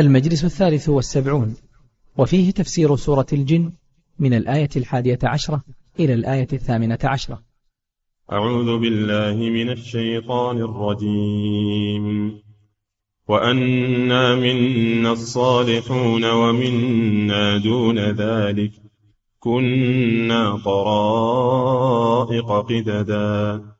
المجلس الثالث والسبعون وفيه تفسير سورة الجن من الآية الحادية عشرة إلى الآية الثامنة عشرة. أعوذ بالله من الشيطان الرجيم. وأنا منا الصالحون ومنا دون ذلك. كنا طرائق قددا.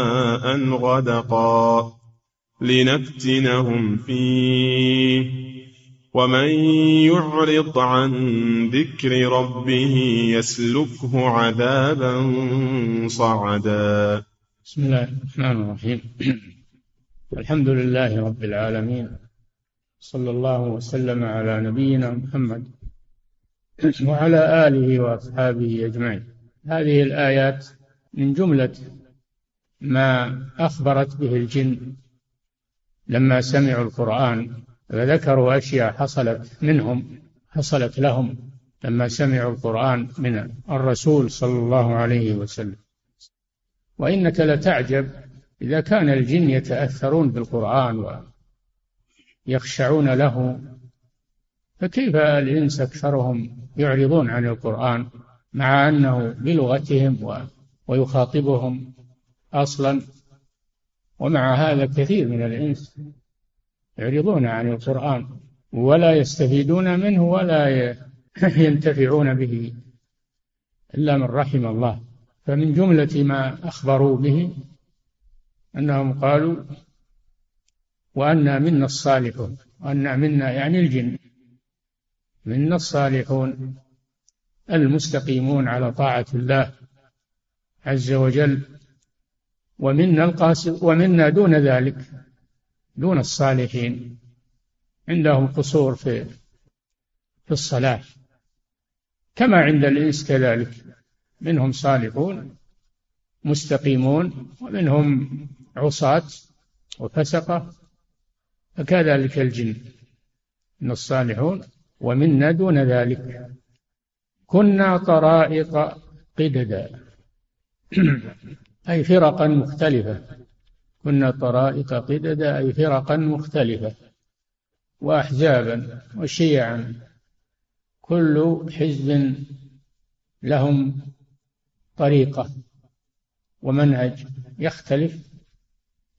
غدقا لنفتنهم فيه. ومن يعرض عن ذكر ربه يسلكه عذابا صعدا. بسم الله الرحمن الرحيم. الحمد لله رب العالمين. صلى الله وسلم على نبينا محمد وعلى آله وأصحابه أجمعين. هذه الآيات من جملة ما أخبرت به الجن لما سمعوا القرآن وذكروا أشياء حصلت منهم حصلت لهم لما سمعوا القرآن من الرسول صلى الله عليه وسلم. وإنك لتعجب إذا كان الجن يتأثرون بالقرآن ويخشعون له فكيف الإنس أكثرهم يعرضون عن القرآن مع أنه بلغتهم ويخاطبهم أصلا. ومع هذا كثير من الإنس يعرضون عن القرآن ولا يستفيدون منه ولا ينتفعون به إلا من رحم الله. فمن جملة ما أخبروا به أنهم قالوا وأنا منا الصالحون. وأنا منا يعني الجن. منا الصالحون المستقيمون على طاعة الله عز وجل. ومنا القاسط ومنا دون ذلك دون الصالحين. عندهم قصور في في الصلاة. كما عند الإنس كذلك. منهم صالحون مستقيمون ومنهم عصاة وفسقة فكذلك الجن. من الصالحون ومنا دون ذلك. كنا طرائق قددا. أي فرقا مختلفة. كنا طرائق قددا أي فرقا مختلفة. وأحزابا وشيعا. كل حزب لهم طريقة ومنهج يختلف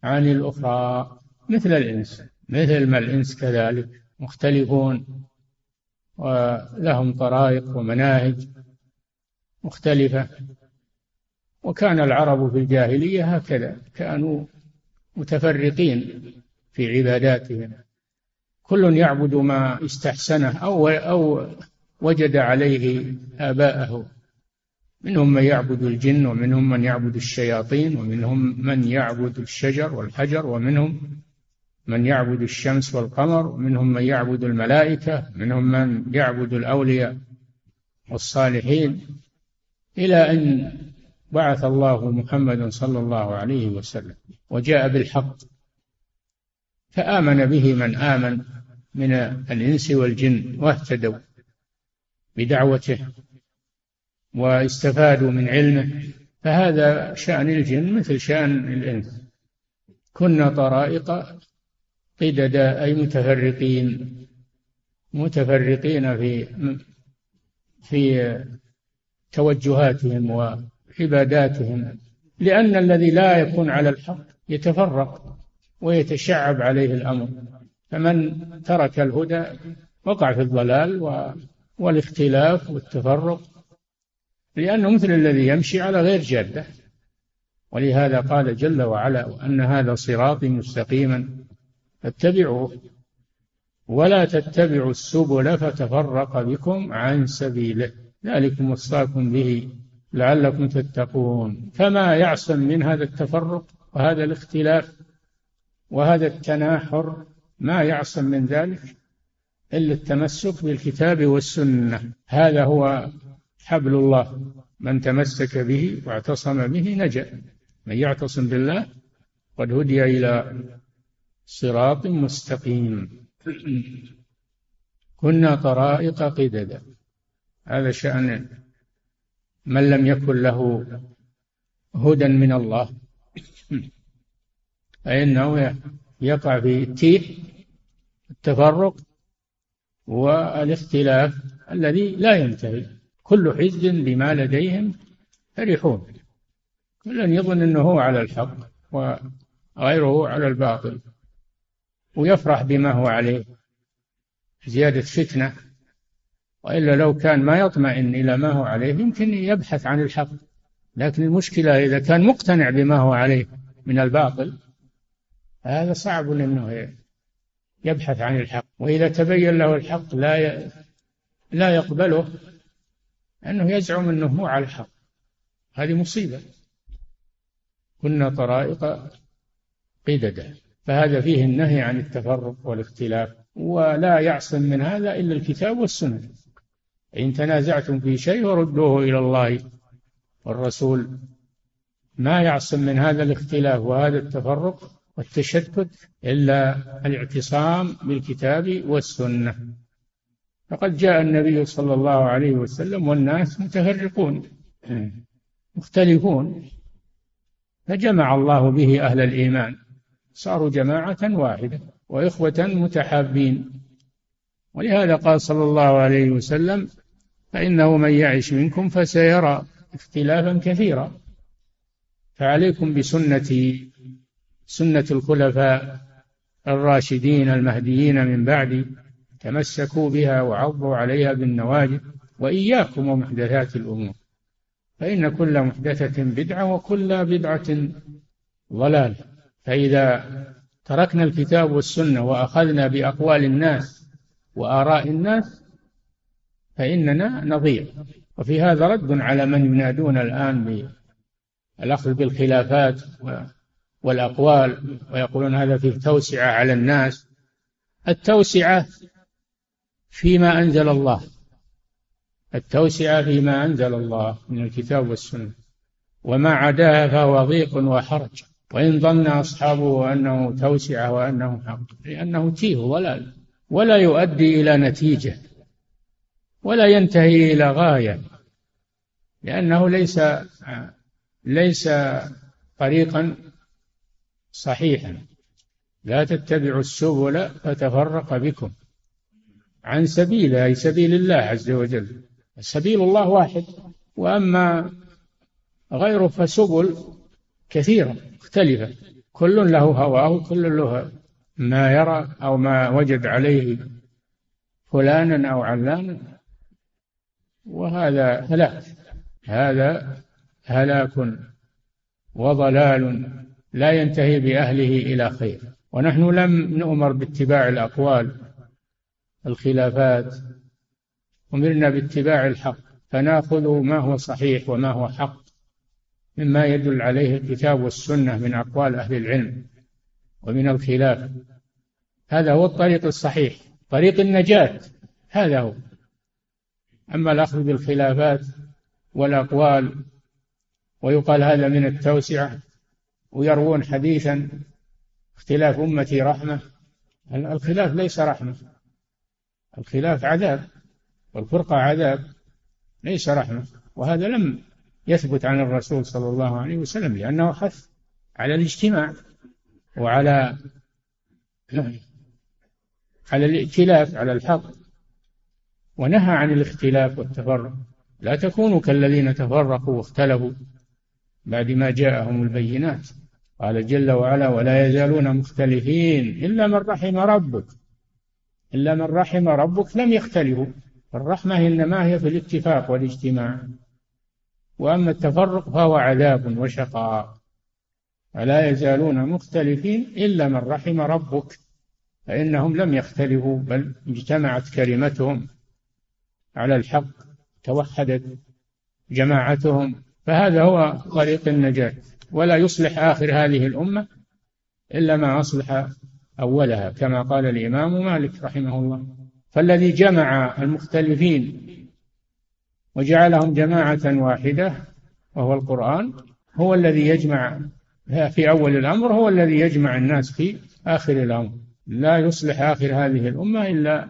عن الأخرى مثل الإنس. مثل ما الإنس كذلك مختلفون ولهم طرائق ومناهج مختلفة. وكان العرب في الجاهلية هكذا كانوا متفرقين في عباداتهم. كل يعبد ما استحسنه أو أو وجد عليه آباءه. منهم من يعبد الجن ومنهم من يعبد الشياطين ومنهم من يعبد الشجر والحجر ومنهم من يعبد الشمس والقمر ومنهم من يعبد الملائكة منهم من يعبد الأولياء والصالحين. إلى أن بعث الله محمدا صلى الله عليه وسلم وجاء بالحق فآمن به من آمن من الإنس والجن واهتدوا بدعوته واستفادوا من علمه. فهذا شأن الجن مثل شأن الإنس. كنا طرائق قددا أي متفرقين. متفرقين في في توجهاتهم وعباداتهم لأن الذي لا يكون على الحق يتفرق ويتشعب عليه الأمر. فمن ترك الهدى وقع في الضلال والاختلاف والتفرق لأنه مثل الذي يمشي على غير جادة. ولهذا قال جل وعلا وأن هذا صراطي مستقيما فاتبعوه. ولا تتبعوا السبل فتفرق بكم عن سبيله. ذلكم وصاكم به لعلكم تتقون. فما يعصم من هذا التفرق وهذا الاختلاف وهذا التناحر ما يعصم من ذلك إلا التمسك بالكتاب والسنة. هذا هو حبل الله. من تمسك به واعتصم به نجا. من يعتصم بالله قد هدي إلى صراط مستقيم. كنا طرائق قددا. هذا شأن من لم يكن له هدى من الله فإنه يقع في التيه التفرق والاختلاف الذي لا ينتهي. كل حزب بما لديهم فرحون. كل يظن إنه هو على الحق وغيره على الباطل ويفرح بما هو عليه. زيادة فتنة وإلا لو كان ما يطمئن إلى ما هو عليه يمكن يبحث عن الحق. لكن المشكلة إذا كان مقتنع بما هو عليه من الباطل هذا صعب إنه يبحث عن الحق. وإذا تبين له الحق لا ي... لا يقبله إنه يزعم إنه هو على الحق. هذه مصيبة. كنا طرائق قددا. فهذا فيه النهي عن التفرق والاختلاف ولا يعصم من هذا إلا الكتاب والسنة. إن تنازعتم في شيء فردوه إلى الله. والرسول ما يعصم من هذا الاختلاف وهذا التفرق والتشتت إلا الاعتصام بالكتاب والسنة. فقد جاء النبي صلى الله عليه وسلم والناس متفرقون مختلفون فجمع الله به أهل الإيمان. صاروا جماعة واحدة وإخوة متحابين. ولهذا قال صلى الله عليه وسلم فإنه من يعش منكم فسيرى اختلافا كثيرا. فعليكم بسنتي سنة الخلفاء الراشدين المهديين من بعدي تمسكوا بها وعضوا عليها بالنواجذ وإياكم ومحدثات الأمور. فإن كل محدثة بدعة وكل بدعة ضلال. فإذا تركنا الكتاب والسنة وأخذنا بأقوال الناس وآراء الناس فإننا نضيع. وفي هذا رد على من ينادون الآن بالأخذ بالخلافات والأقوال ويقولون هذا فيه توسعة على الناس. التوسعة فيما أنزل الله. التوسعة فيما أنزل الله من الكتاب والسنة. وما عداها فهو ضيق وحرج. وإن ظن أصحابه أنه توسعة وأنه حق لأنه تيه ولا ولا يؤدي إلى نتيجة. ولا ينتهي إلى غاية لأنه ليس ليس طريقا صحيحا. لا تتبعوا السبل فتفرق بكم عن سبيل أي سبيل الله عز وجل. سبيل الله واحد وأما غيره فسبل كثيرة مختلفة. كل له هواه كل له ما يرى أو ما وجد عليه فلانا أو علانا. وهذا هلاك هذا هلاك وضلال لا ينتهي بأهله إلى خير. ونحن لم نؤمر باتباع الأقوال الخلافات. أمرنا باتباع الحق. فنأخذ ما هو صحيح وما هو حق. مما يدل عليه الكتاب والسنة من أقوال أهل العلم ومن الخلاف. هذا هو الطريق الصحيح. طريق النجاة. هذا هو. أما الأخذ بالخلافات والأقوال ويقال هذا من التوسعة ويروون حديثا اختلاف أمتي رحمة الخلاف ليس رحمة الخلاف عذاب والفرقة عذاب ليس رحمة وهذا لم يثبت عن الرسول صلى الله عليه وسلم لأنه حث على الاجتماع وعلى على الائتلاف على الحق. ونهى عن الاختلاف والتفرق. لا تكونوا كالذين تفرقوا واختلفوا بعد ما جاءهم البينات. قال جل وعلا ولا يزالون مختلفين إلا من رحم ربك. إلا من رحم ربك لم يختلفوا. الرحمة إنما هي في الاتفاق والاجتماع. وأما التفرق فهو عذاب وشقاء. فلا يزالون مختلفين إلا من رحم ربك. فإنهم لم يختلفوا بل اجتمعت كلمتهم. على الحق توحدت جماعتهم فهذا هو طريق النجاة. ولا يصلح آخر هذه الأمة إلا ما أصلح أولها كما قال الإمام مالك رحمه الله. فالذي جمع المختلفين وجعلهم جماعة واحدة وهو القرآن هو الذي يجمع في أول الأمر هو الذي يجمع الناس في آخر الأمر. لا يصلح آخر هذه الأمة إلا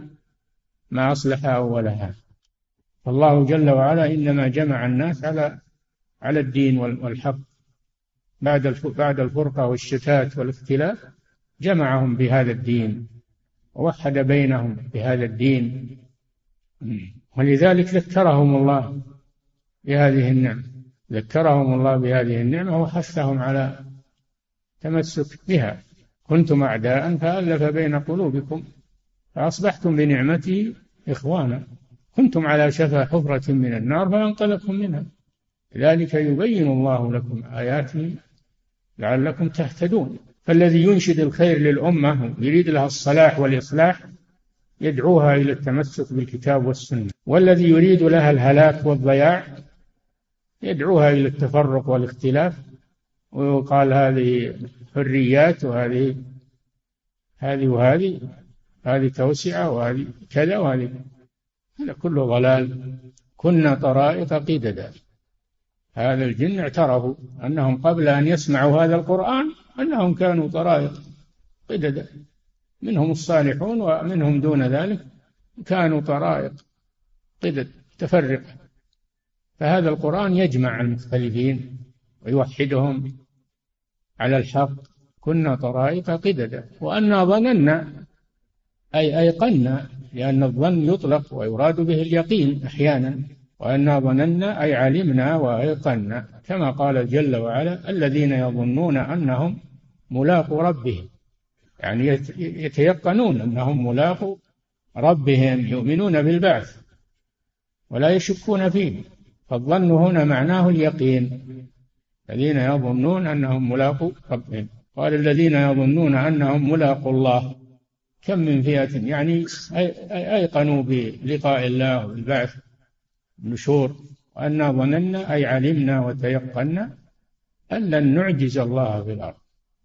ما أصلح أولها. فالله جل وعلا إنما جمع الناس على على الدين والحق. بعد بعد الفرقة والشتات والاختلاف جمعهم بهذا الدين ووحد بينهم بهذا الدين. ولذلك ذكرهم الله بهذه النعمة ذكرهم الله بهذه النعمة وحثهم على تمسك بها. كنتم أعداء فألف بين قلوبكم فأصبحتم بنعمته إخوانا. كنتم على شفا حفرة من النار فأنقذكم منها. ذلك يبين الله لكم آياته لعلكم تهتدون. فالذي ينشد الخير للأمة يريد لها الصلاح والإصلاح يدعوها إلى التمسك بالكتاب والسنة. والذي يريد لها الهلاك والضياع يدعوها إلى التفرق والاختلاف. ويقال هذه حريات وهذه هذه وهذه هذه توسعة وهذه كذا وهذه هذا كله ضلال. كنا طرائق قددا هذا الجن اعترفوا أنهم قبل أن يسمعوا هذا القرآن أنهم كانوا طرائق قددا منهم الصالحون ومنهم دون ذلك كانوا طرائق قدد تفرق فهذا القرآن يجمع المختلفين ويوحدهم على الحق. كنا طرائق قددا وأنا ظننا أي أيقنا لأن الظن يطلق ويراد به اليقين أحيانا وأنا ظننا أي علمنا وأيقنا كما قال جل وعلا الذين يظنون أنهم ملاقوا ربهم. يعني يتيقنون أنهم ملاقوا ربهم يؤمنون بالبعث ولا يشكون فيه. فالظن هنا معناه اليقين. الذين يظنون أنهم ملاقوا ربهم. قال الذين يظنون أنهم ملاقوا الله. كم من فئة؟ يعني أيقنوا بلقاء الله والبعث النشور وأنا ظننا أي علمنا وتيقنا أن لن نعجز الله في الأرض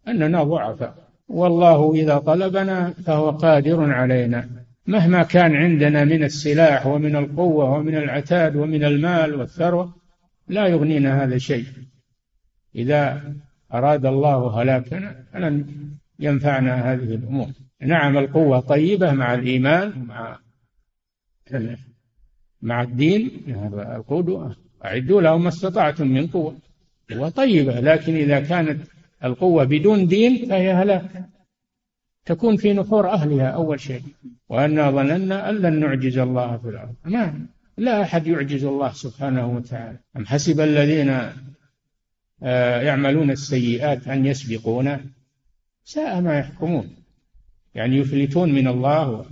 أننا ضعفاء. والله إذا طلبنا فهو قادر علينا. مهما كان عندنا من السلاح ومن القوة ومن العتاد ومن المال والثروة لا يغنينا هذا شيء. إذا أراد الله هلاكنا فلن ينفعنا هذه الأمور. نعم القوة طيبة مع الإيمان مع مع الدين. القوة أعدوا لهم ما استطعتم من قوة. قوة طيبة لكن إذا كانت القوة بدون دين فهي هلاك تكون في نحور أهلها أول شيء. وأنا ظننا أن لن نعجز الله في الأرض. ما لا أحد يعجز الله سبحانه وتعالى. أم حسب الذين آه، يعملون السيئات أن يسبقونا؟ ساء ما يحكمون. يعني يفلتون من الله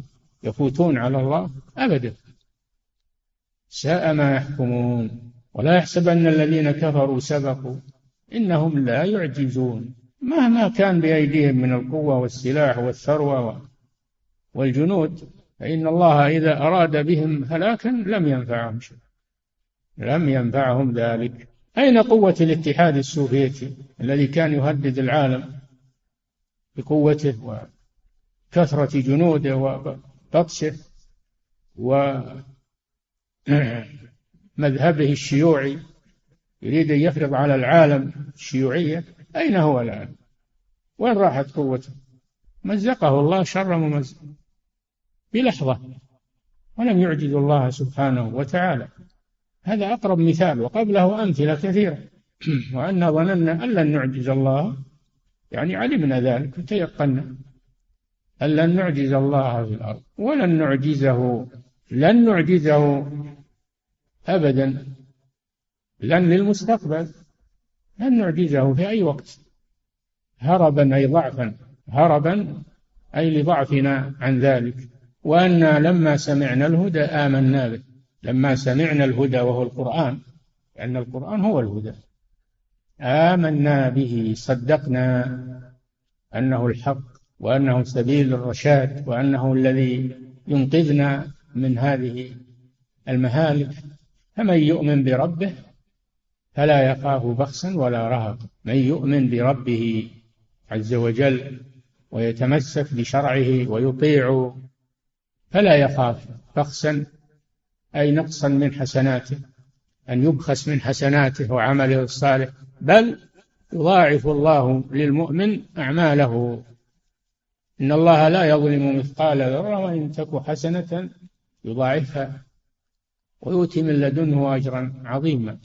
ويفوتون على الله أبدا. ساء ما يحكمون ولا يحسبن الذين كفروا سبقوا إنهم لا يعجزون. مهما كان بأيديهم من القوة والسلاح والثروة والجنود فإن الله إذا أراد بهم هلاكا لم ينفعهم شيء. لم ينفعهم ذلك. أين قوة الاتحاد السوفيتي الذي كان يهدد العالم بقوته وكثرة جنوده وبطشه ومذهبه الشيوعي يريد أن يفرض على العالم الشيوعية أين هو الآن؟ وين راحت قوته؟ مزقه الله شر ممزق بلحظة. ولم يعجز الله سبحانه وتعالى. هذا أقرب مثال وقبله أمثلة كثيرة. وأنا ظننا أن لن نعجز الله. يعني علمنا ذلك وتيقنا. أن لن نعجز الله في الأرض ولن نعجزه لن نعجزه أبدا. لن للمستقبل لن نعجزه في أي وقت. هربا أي ضعفا هربا أي لضعفنا عن ذلك. وأنا لما سمعنا الهدى آمنا به. لما سمعنا الهدى وهو القرآن لأن القرآن هو الهدى. آمنا به صدقنا أنه الحق. وأنه سبيل الرشاد وأنه الذي ينقذنا من هذه المهالك فمن يؤمن بربه فلا يخاف بخسا ولا رهق. من يؤمن بربه عز وجل ويتمسك بشرعه ويطيع فلا يخاف بخسا أي نقصا من حسناته أن يبخس من حسناته وعمله الصالح بل يضاعف الله للمؤمن أعماله. إن الله لا يظلم مثقال ذرة وإن تك حسنة يضاعفها ويؤتي من لدنه أجرا عظيما.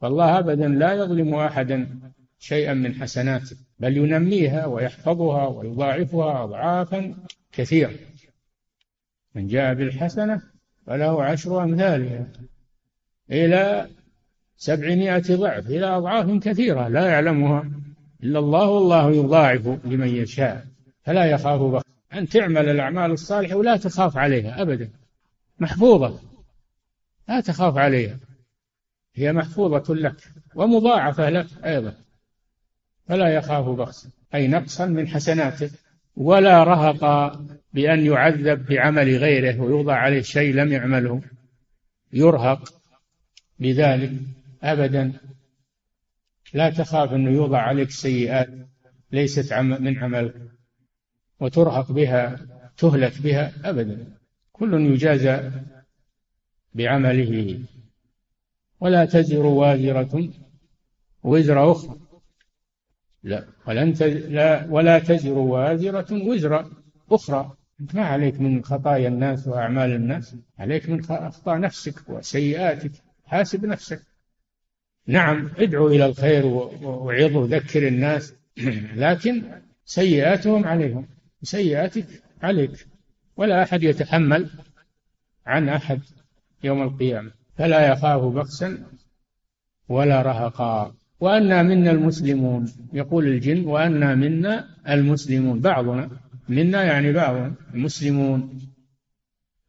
فالله أبدا لا يظلم أحدا شيئا من حسناته بل ينميها ويحفظها ويضاعفها أضعافا كثيرة. من جاء بالحسنة فله عشر أمثالها إلى سبعمائة ضعف إلى أضعاف كثيرة لا يعلمها. إلا الله والله يضاعف لمن يشاء. فلا يخاف بخس أن تعمل الأعمال الصالحة ولا تخاف عليها أبدا. محفوظة. لا تخاف عليها. هي محفوظة لك ومضاعفة لك أيضا. فلا يخاف بخسا أي نقصا من حسناته ولا رهق بأن يعذب بعمل غيره ويوضع عليه شيء لم يعمله. يرهق. بذلك أبدا لا تخاف أنه يوضع عليك سيئات ليست من عملك وترهق بها تهلك بها أبدا. كل يجازى بعمله. ولا تزر وازرة وزر أخرى. لا ولن لا ولا تزر وازرة وزر أخرى. ما عليك من خطايا الناس وأعمال الناس عليك من أخطاء نفسك وسيئاتك. حاسب نفسك. نعم ادعو إلى الخير وعظ وذكر الناس. لكن سيئاتهم عليهم سيئاتك عليك. ولا أحد يتحمل عن أحد يوم القيامة. فلا يخاف بخسا ولا رهقا. وأنا منا المسلمون يقول الجن وأنا منا المسلمون. بعضنا منا يعني بعض المسلمون.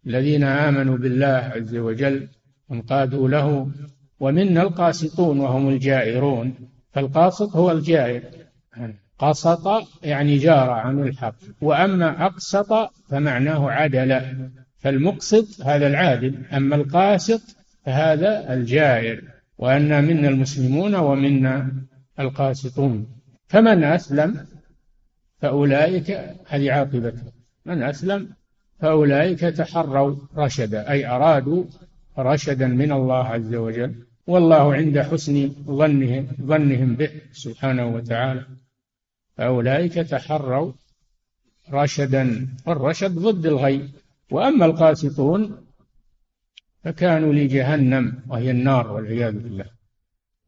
الذين آمنوا بالله عز وجل وانقادوا له ومنا القاسطون وهم الجائرون فالقاسط هو الجائر. قسط يعني جار عن الحق وأما أقسط فمعناه عدل. فالمقسط هذا العادل أما القاسط فهذا الجائر. وأنا منا المسلمون ومنا القاسطون. فمن أسلم؟ فأولئك هذه عاقبته. من أسلم؟ فأولئك تحروا رشدا أي أرادوا رشدا من الله عز وجل. والله عند حسن ظنهم ظنهم به سبحانه وتعالى. فأولئك تحروا رشدا والرشد ضد الغي. وأما القاسطون فكانوا لجهنم وهي النار والعياذ بالله.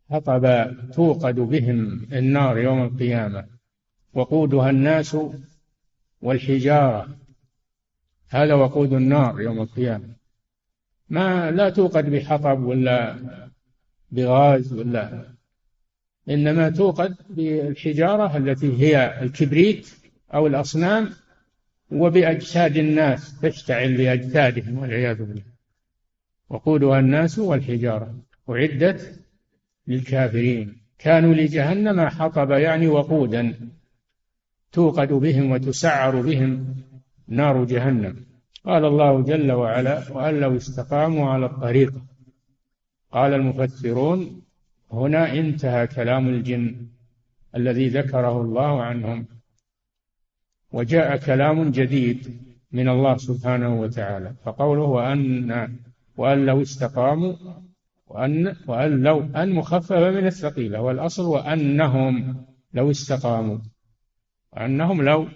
حطب توقد بهم النار يوم القيامة. وقودها الناس والحجارة. هذا وقود النار يوم القيامة. ما لا توقد بحطب ولا بغاز ولا إنما توقد بالحجارة التي هي الكبريت أو الأصنام وبأجساد الناس تشتعل بأجسادهم والعياذ بالله. وقودها الناس والحجارة. أعدت للكافرين. كانوا لجهنم حطب يعني وقودا. توقد بهم وتسعر بهم نار جهنم. قال الله جل وعلا وأن لو استقاموا على الطريقة قال المفسرون هنا انتهى كلام الجن الذي ذكره الله عنهم. وجاء كلام جديد من الله سبحانه وتعالى فقوله وأن وأن لو استقاموا وأن وأن لو أن مخففة من الثقيلة والأصل وأنهم لو استقاموا أنهم لو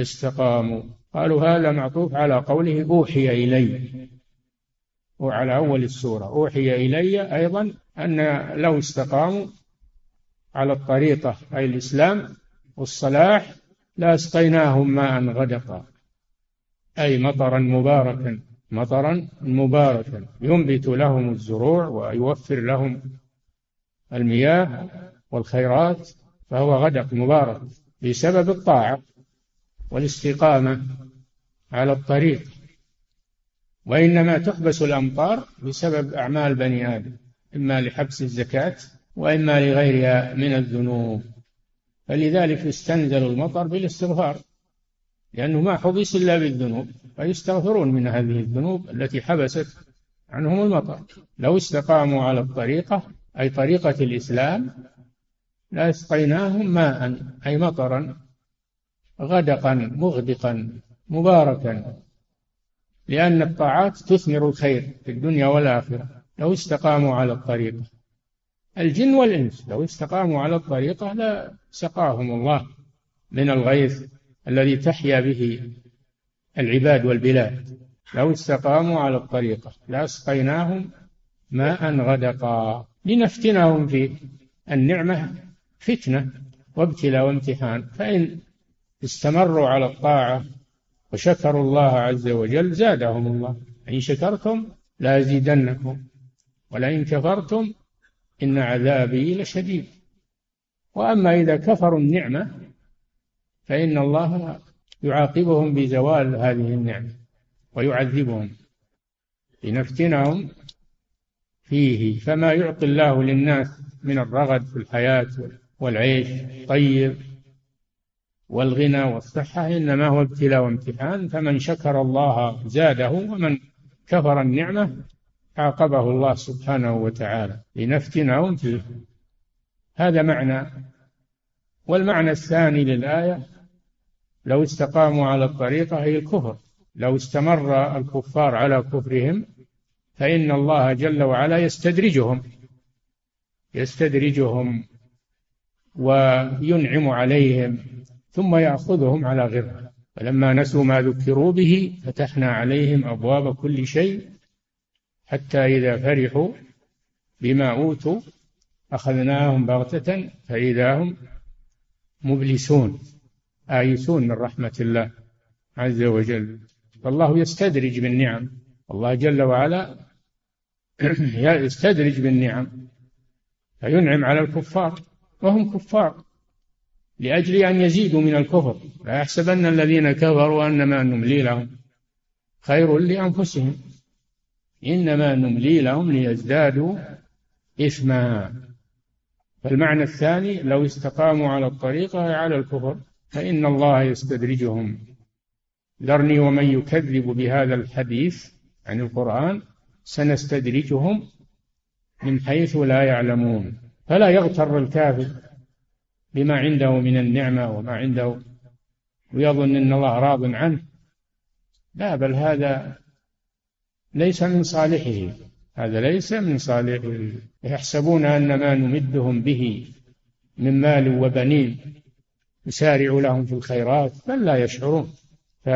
استقاموا. قالوا هذا معطوف على قوله أوحي إلي. وعلى أول السورة. أوحي إلي أيضا أن لو استقاموا على الطريقة أي الإسلام والصلاح لأسقيناهم ماء غدقا أي مطرا مباركا مطرا مباركا. ينبت لهم الزروع ويوفر لهم المياه والخيرات فهو غدق مبارك بسبب الطاعة والاستقامة على الطريق. وإنما تحبس الأمطار بسبب أعمال بني آدم إما لحبس الزكاة وإما لغيرها من الذنوب. فلذلك يستنزل المطر بالاستغفار لأنه ما حبس إلا بالذنوب فيستغفرون من هذه الذنوب التي حبست عنهم المطر. لو استقاموا على الطريقة أي طريقة الإسلام لأسقيناهم ماء أي مطرا غدقا مغدقا مباركا. لأن الطاعات تثمر الخير في الدنيا والآخرة لو استقاموا على الطريقة الجن والإنس لو استقاموا على الطريقة لا سقاهم الله من الغيث الذي تحيا به العباد والبلاد. لو استقاموا على الطريقة لأسقيناهم ماء غدقا. لنفتنهم فيه النعمة فتنة وابتلاء وامتحان. فإن استمروا على الطاعة وشكروا الله عز وجل زادهم الله. إن شكرتم لأزيدنكم ولئن كفرتم إن عذابي لشديد. وأما إذا كفروا النعمة فإن الله يعاقبهم بزوال هذه النعمة ويعذبهم لنفتنهم فيه. فما يعطي الله للناس من الرغد في الحياة والعيش الطيب والغنى والصحة إنما هو ابتلاء وامتحان فمن شكر الله زاده ومن كفر النعمة عاقبه الله سبحانه وتعالى لنفتنهم فيه. هذا معنى. والمعنى الثاني للآية لو استقاموا على الطريقة هي الكفر. لو استمر الكفار على كفرهم فإن الله جل وعلا يستدرجهم. يستدرجهم وينعم عليهم. ثم يأخذهم على غره فلما نسوا ما ذكروا به فتحنا عليهم أبواب كل شيء حتى إذا فرحوا بما أوتوا أخذناهم بغتة فإذا هم مبلسون آيسون من رحمة الله عز وجل. فالله يستدرج بالنعم. الله جل وعلا يستدرج بالنعم. فينعم على الكفار وهم كفار. لأجل أن يزيدوا من الكفر. لا يحسبن الذين كفروا أنما نملي لهم. خير لأنفسهم. إنما نملي لهم ليزدادوا إثما. فالمعنى الثاني لو استقاموا على الطريقة على الكفر فإن الله يستدرجهم. ذرني ومن يكذب بهذا الحديث عن القرآن سنستدرجهم من حيث لا يعلمون. فلا يغتر الكافر. بما عنده من النعمة وما عنده ويظن أن الله راض عنه. لا بل هذا ليس من صالحه. هذا ليس من صالحه. يحسبون أن ما نمدهم به من مال وبنين يسارع لهم في الخيرات بل لا يشعرون. ف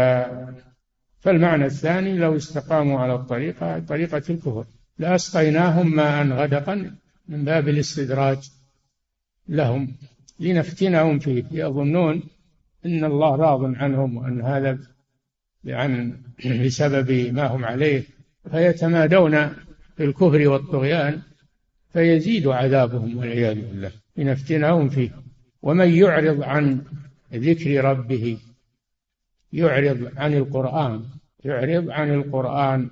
فالمعنى الثاني لو استقاموا على الطريقة طريقة الكفر. لأسقيناهم ماء غدقا من باب الاستدراج لهم. لنفتنهم فيه يظنون إن الله راض عنهم وأن هذا عن بسبب ما هم عليه. فيتمادون في الكفر والطغيان فيزيد عذابهم والعياذ بالله. لنفتنهم فيه ومن يعرض عن ذكر ربه يعرض عن القرآن يعرض عن القرآن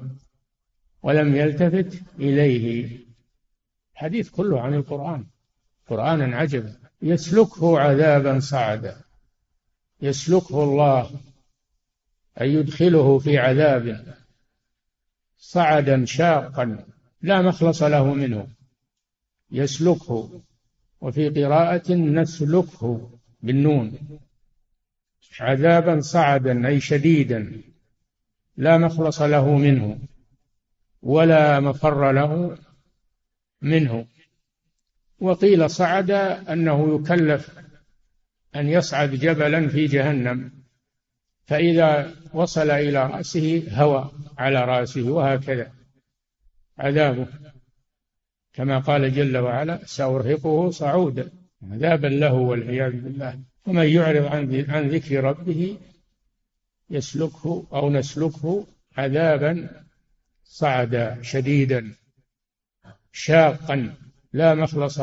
ولم يلتفت إليه. الحديث كله عن القرآن. قرآنا عجبا. يسلكه عذابا صعدا يسلكه الله أي يدخله في عذاب صعدا شاقا. لا مخلص له منه. يسلكه. وفي قراءة نسلكه بالنون. عذابا صعدا أي شديدا. لا مخلص له منه. ولا مفر له منه. وقيل صعد أنه يكلف أن يصعد جبلا في جهنم فإذا وصل إلى رأسه هوى على رأسه وهكذا. عذابه. كما قال جل وعلا سأرهقه صعودا عذابا له والعياذ بالله. ومن يعرض عن عن ذكر ربه يسلكه أو نسلكه عذابا صعدا شديدا شاقا. لا مخلص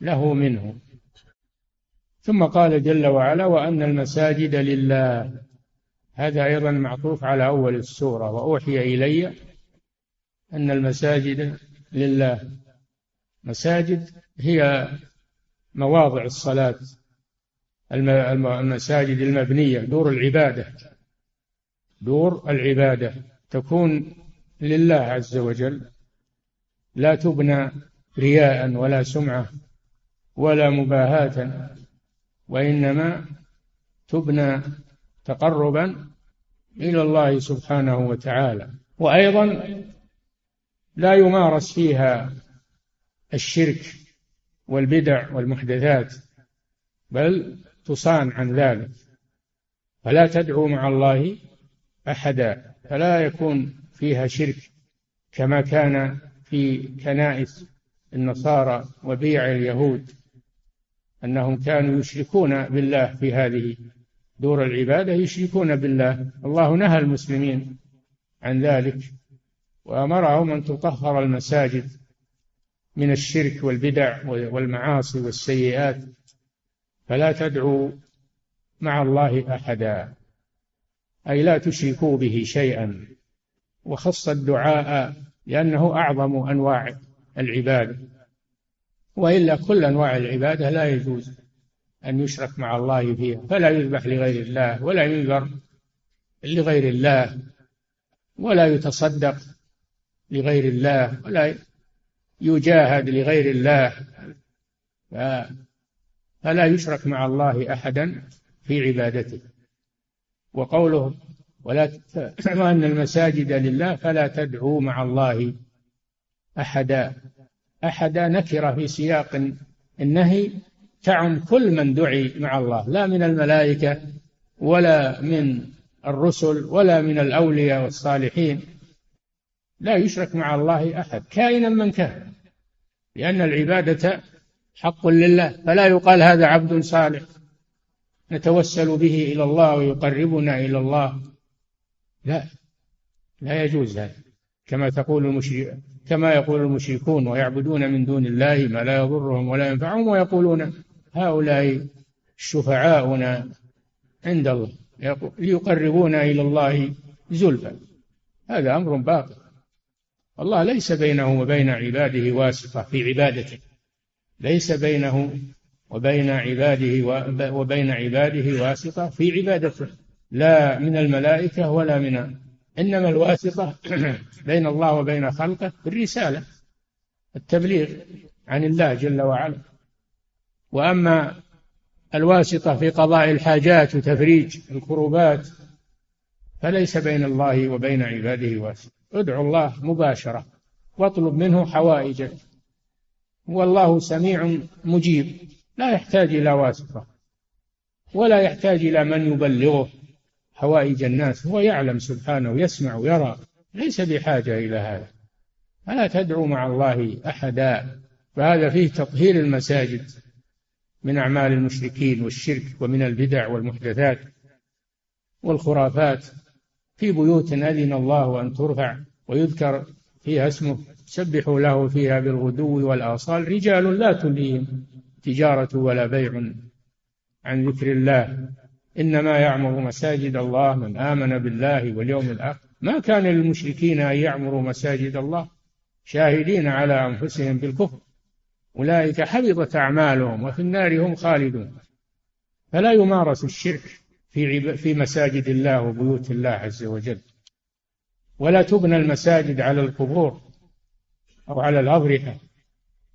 له منه. ثم قال جل وعلا وأن المساجد لله. هذا أيضا معطوف على أول السورة. وأوحي إلي أن المساجد لله. مساجد هي مواضع الصلاة المساجد المبنية دور العبادة. دور العبادة تكون لله عز وجل. لا تبنى رياء ولا سمعة ولا مباهاة وإنما تبنى تقربا إلى الله سبحانه وتعالى. وأيضا لا يمارس فيها الشرك والبدع والمحدثات بل تصان عن ذلك. فلا تدعو مع الله أحدا فلا يكون فيها شرك كما كان في كنائس النصارى وبيع اليهود أنهم كانوا يشركون بالله في هذه دور العبادة يشركون بالله. الله نهى المسلمين عن ذلك وأمرهم أن تطهر المساجد من الشرك والبدع والمعاصي والسيئات. فلا تدعوا مع الله أحدا أي لا تشركوا به شيئا. وخص الدعاء لأنه أعظم أنواع العبادة. وإلا كل أنواع العبادة لا يجوز أن يشرك مع الله فيها فلا يذبح لغير الله ولا ينذر لغير الله ولا يتصدق لغير الله ولا يجاهد لغير الله. فلا يشرك مع الله أحدا في عبادته. وقوله ولا وأن المساجد لله فلا تدعوا مع الله أحدا. أحدا نكرة في سياق النهي تعم كل من دعي مع الله لا من الملائكة ولا من الرسل ولا من الأولياء والصالحين. لا يشرك مع الله أحد كائنا من كان. لأن العبادة حق لله فلا يقال هذا عبد صالح. نتوسل به إلى الله ويقربنا إلى الله. لا لا يجوز هذا. كما تقول المشرك كما يقول المشركون ويعبدون من دون الله ما لا يضرهم ولا ينفعهم ويقولون هؤلاء شفعاؤنا عند الله ليقربونا إلى الله زلفى. هذا أمر باطل. الله ليس بينه وبين عباده واسطة في عبادته. ليس بينه وبين عباده وبين عباده واسطة في عبادته. لا من الملائكة ولا من إنما الواسطة بين الله وبين خلقه بالرسالة التبليغ عن الله جل وعلا. وأما الواسطة في قضاء الحاجات وتفريج الكروبات فليس بين الله وبين عباده واسطة. ادعو الله مباشرة واطلب منه حوائجك والله سميع مجيب لا يحتاج إلى واسطة ولا يحتاج إلى من يبلغه. حوائج الناس هو يعلم سبحانه يسمع ويرى. ليس بحاجة إلى هذا. فلا تدعو مع الله أحدا؟ فهذا فيه تطهير المساجد من أعمال المشركين والشرك ومن البدع والمحدثات والخرافات. في بيوت أذن الله أن ترفع ويذكر فيها اسمه. سبحوا له فيها بالغدو والآصال. رجال لا تليهم تجارة ولا بيع عن ذكر الله. إنما يعمر مساجد الله من آمن بالله واليوم الآخر. ما كان للمشركين أن يعمروا مساجد الله؟ شاهدين على أنفسهم بالكفر. أولئك حبطت أعمالهم وفي النار هم خالدون. فلا يمارس الشرك في في مساجد الله وبيوت الله عز وجل. ولا تبنى المساجد على القبور أو على الأضرحة.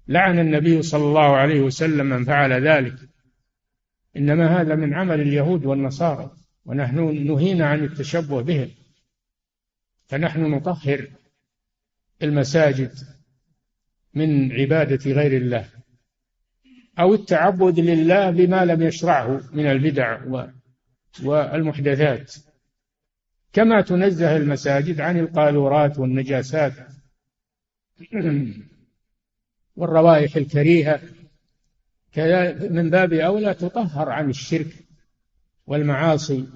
لعن النبي صلى الله عليه وسلم من فعل ذلك. إنما هذا من عمل اليهود والنصارى ونحن نهينا عن التشبه بهم. فنحن نطهر المساجد من عبادة غير الله أو التعبد لله بما لم يشرعه من البدع والمحدثات. كما تنزه المساجد عن القاذورات والنجاسات والروائح الكريهة. من باب أولى تطهر عن الشرك والمعاصي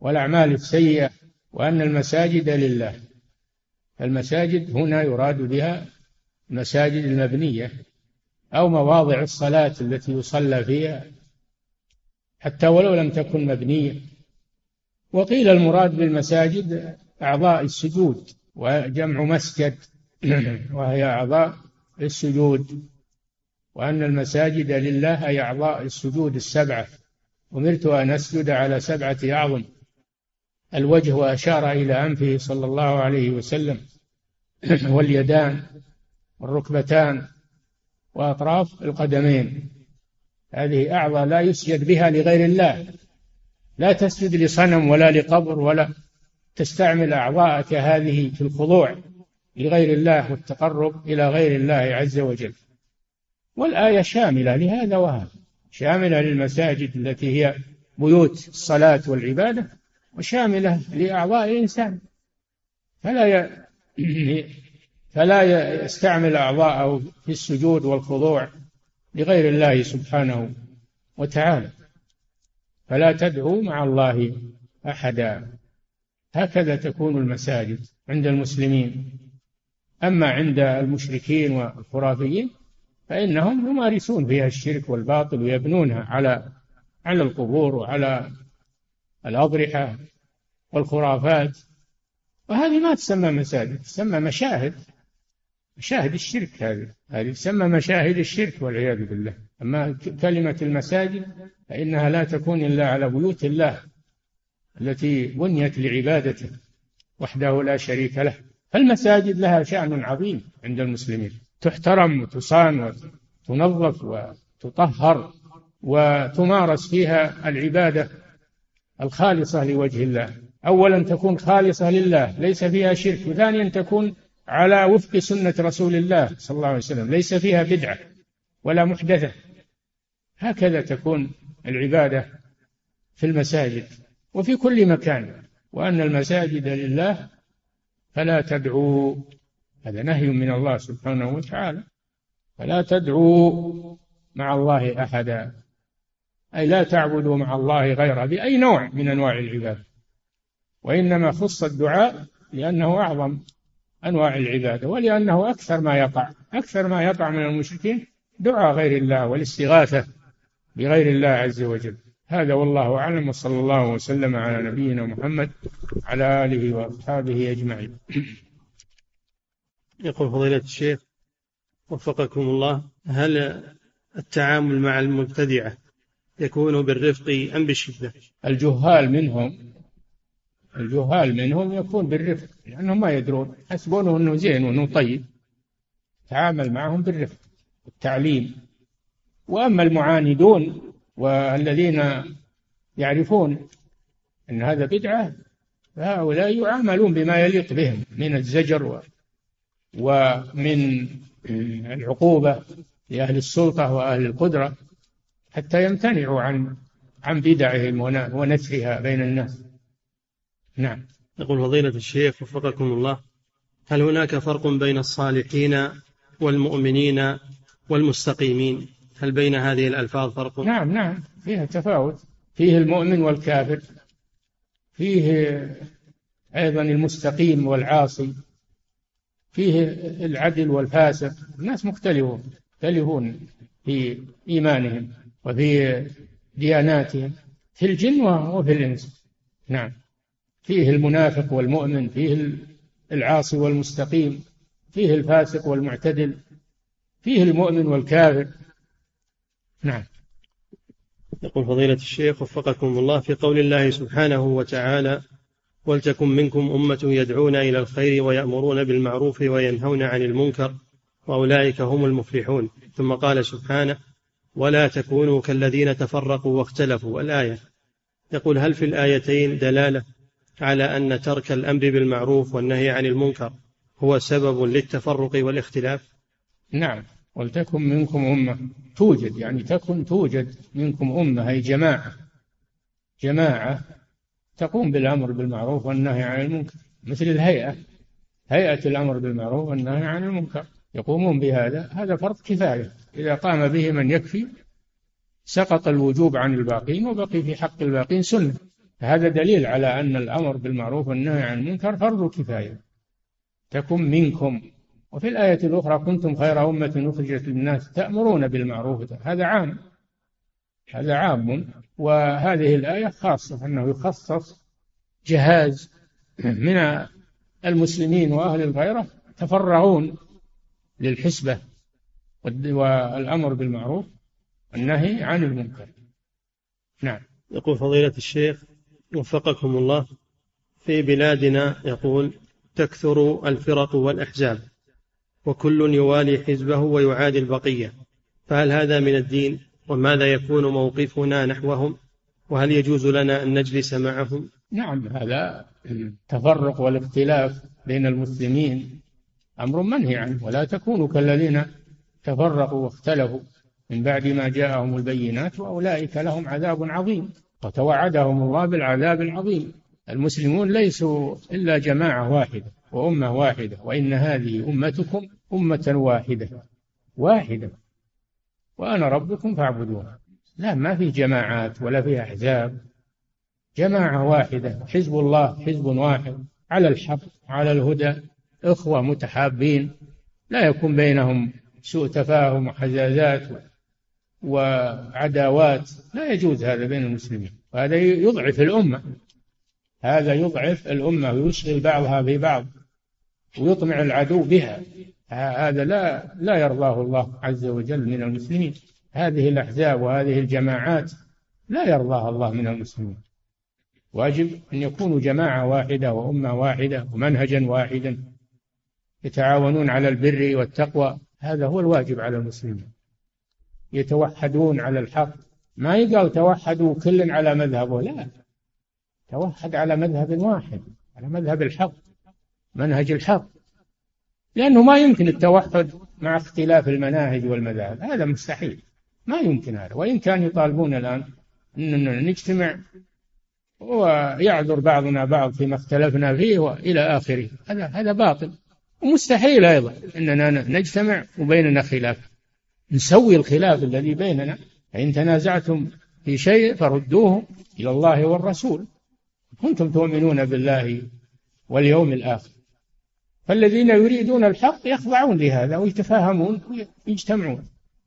والأعمال السيئة وأن المساجد لله. المساجد هنا يراد بها المساجد المبنية أو مواضع الصلاة التي يصلى فيها حتى ولو لم تكن مبنية. وقيل المراد بالمساجد أعضاء السجود وجمع مسجد وهي أعضاء السجود. وأن المساجد لله أي أعضاء السجود السبعة. أمرت أن أسجد على سبعة أعظم. الوجه وأشار إلى أنفه صلى الله عليه وسلم. واليدان والركبتان وأطراف القدمين. هذه أعضى لا يسجد بها لغير الله. لا تسجد لصنم ولا لقبر ولا تستعمل أعضاءك هذه في الخضوع لغير الله والتقرب إلى غير الله عز وجل. والآية شاملة لهذا وهذا. شاملة للمساجد التي هي بيوت الصلاة والعبادة وشاملة لأعضاء الإنسان. فلا ي... فلا يستعمل أعضاءه في السجود والخضوع لغير الله سبحانه وتعالى. فلا تدعوا مع الله أحدا. هكذا تكون المساجد عند المسلمين. أما عند المشركين والخرافيين فإنهم يمارسون فيها الشرك والباطل ويبنونها على على القبور وعلى الأضرحة والخرافات. وهذه ما تسمى مساجد تسمى مشاهد مشاهد الشرك هذه. هذه تسمى مشاهد الشرك والعياذ بالله. أما كلمة المساجد فإنها لا تكون إلا على بيوت الله التي بنيت لعبادته وحده لا شريك له. فالمساجد لها شأن عظيم عند المسلمين. تحترم وتصان وتنظف وتطهر وتمارس فيها العبادة الخالصة لوجه الله. أولا تكون خالصة لله ليس فيها شرك. وثانيا تكون على وفق سنة رسول الله صلى الله عليه وسلم. ليس فيها بدعة ولا محدثة. هكذا تكون العبادة في المساجد وفي كل مكان. وأن المساجد لله فلا تدعوا هذا نهي من الله سبحانه وتعالى. فلا تدعوا مع الله أحدا. أي لا تعبدوا مع الله غيره بأي نوع من أنواع العبادة وإنما خص الدعاء لأنه أعظم أنواع العبادة ولأنه أكثر ما يقع. أكثر ما يقع من المشركين دعاء غير الله والاستغاثة بغير الله عز وجل. هذا والله أعلم وصلى الله وسلم على نبينا محمد على آله وأصحابه أجمعين. يقول فضيلة الشيخ وفقكم الله هل التعامل مع المبتدعة يكون بالرفق أم بالشدة؟ الجهال منهم الجهال منهم يكون بالرفق لأنهم ما يدرون يحسبونه أنه زين وأنه طيب. تعامل معهم بالرفق والتعليم. وأما المعاندون والذين يعرفون أن هذا بدعة فهؤلاء يعاملون بما يليق بهم من الزجر و ومن العقوبة لأهل السلطة وأهل القدرة حتى يمتنعوا عن عن بدعهم ونثرها بين الناس. نعم. يقول فضيلة الشيخ وفقكم الله هل هناك فرق بين الصالحين والمؤمنين والمستقيمين؟ هل بين هذه الألفاظ فرق؟ نعم نعم. فيها تفاوت. فيه المؤمن والكافر. فيه أيضا المستقيم والعاصي. فيه العدل والفاسق. الناس مختلفون مختلفون في إيمانهم وفي دياناتهم في الجن وفي الإنس. نعم. فيه المنافق والمؤمن فيه العاصي والمستقيم فيه الفاسق والمعتدل فيه المؤمن والكافر. نعم. يقول فضيلة الشيخ وفقكم الله في قول الله سبحانه وتعالى ولتكن منكم أمة يدعون إلى الخير ويأمرون بالمعروف وينهون عن المنكر وأولئك هم المفلحون. ثم قال سبحانه ولا تكونوا كالذين تفرقوا واختلفوا. الآية يقول هل في الآيتين دلالة على أن ترك الأمر بالمعروف والنهي عن المنكر هو سبب للتفرق والاختلاف؟ نعم. ولتكن منكم أمة. توجد يعني تكن توجد منكم أمة أي جماعة. جماعة تقوم بالأمر بالمعروف والنهي عن المنكر مثل الهيئة. هيئة الأمر بالمعروف والنهي عن المنكر. يقومون بهذا هذا فرض كفاية. إذا قام به من يكفي سقط الوجوب عن الباقين وبقي في حق الباقين سنة. هذا دليل على أن الأمر بالمعروف والنهي عن المنكر فرض كفاية. تكن منكم. وفي الآية الأخرى كنتم خير أمة أخرجت للناس تأمرون بالمعروف هذا عام. هذا عام. وهذه الآية خاصة أنه يخصص جهاز من المسلمين وأهل الغيرة تفرغون للحسبة والأمر بالمعروف والنهي عن المنكر. نعم. يقول فضيلة الشيخ وفقكم الله في بلادنا يقول تكثر الفرق والأحزاب وكل يوالي حزبه ويعادي البقية فهل هذا من الدين؟ وماذا يكون موقفنا نحوهم؟ وهل يجوز لنا أن نجلس معهم؟ نعم هذا التفرق والاختلاف بين المسلمين أمر منهي عنه ولا تكونوا كالذين تفرقوا واختلفوا. من بعد ما جاءهم البينات وأولئك لهم عذاب عظيم وتوعدهم الله بالعذاب العظيم. المسلمون ليسوا إلا جماعة واحدة وأمة واحدة وإن هذه أمتكم أمة واحدة واحدة. وأنا ربكم فاعبدون لا ما في جماعات ولا في أحزاب. جماعة واحدة حزب الله حزب واحد على الحق على الهدى إخوة متحابين. لا يكون بينهم سوء تفاهم وحزازات وعداوات. لا يجوز هذا بين المسلمين. وهذا يضعف الأمة. هذا يضعف الأمة ويشغل بعضها ببعض ويطمع العدو بها. هذا لا لا يرضاه الله عز وجل من المسلمين. هذه الأحزاب وهذه الجماعات لا يرضاها الله من المسلمين. واجب أن يكونوا جماعة واحدة وأمة واحدة ومنهجا واحدا يتعاونون على البر والتقوى. هذا هو الواجب على المسلمين. يتوحدون على الحق. ما يقال توحدوا كل على مذهبه لا. توحد على مذهب واحد على مذهب الحق منهج الحق. لأنه ما يمكن التوحد مع اختلاف المناهج والمذاهب. هذا مستحيل. ما يمكن هذا. وإن كان يطالبون الآن أننا نجتمع ويعذر بعضنا بعض فيما اختلفنا فيه وإلى آخره. هذا هذا باطل. ومستحيل أيضا أننا نجتمع وبيننا خلاف. نسوي الخلاف الذي بيننا. فإن تنازعتم في شيء فردوه إلى الله والرسول. كنتم تؤمنون بالله واليوم الآخر. فالذين يريدون الحق يخضعون لهذا ويتفاهمون ويجتمعون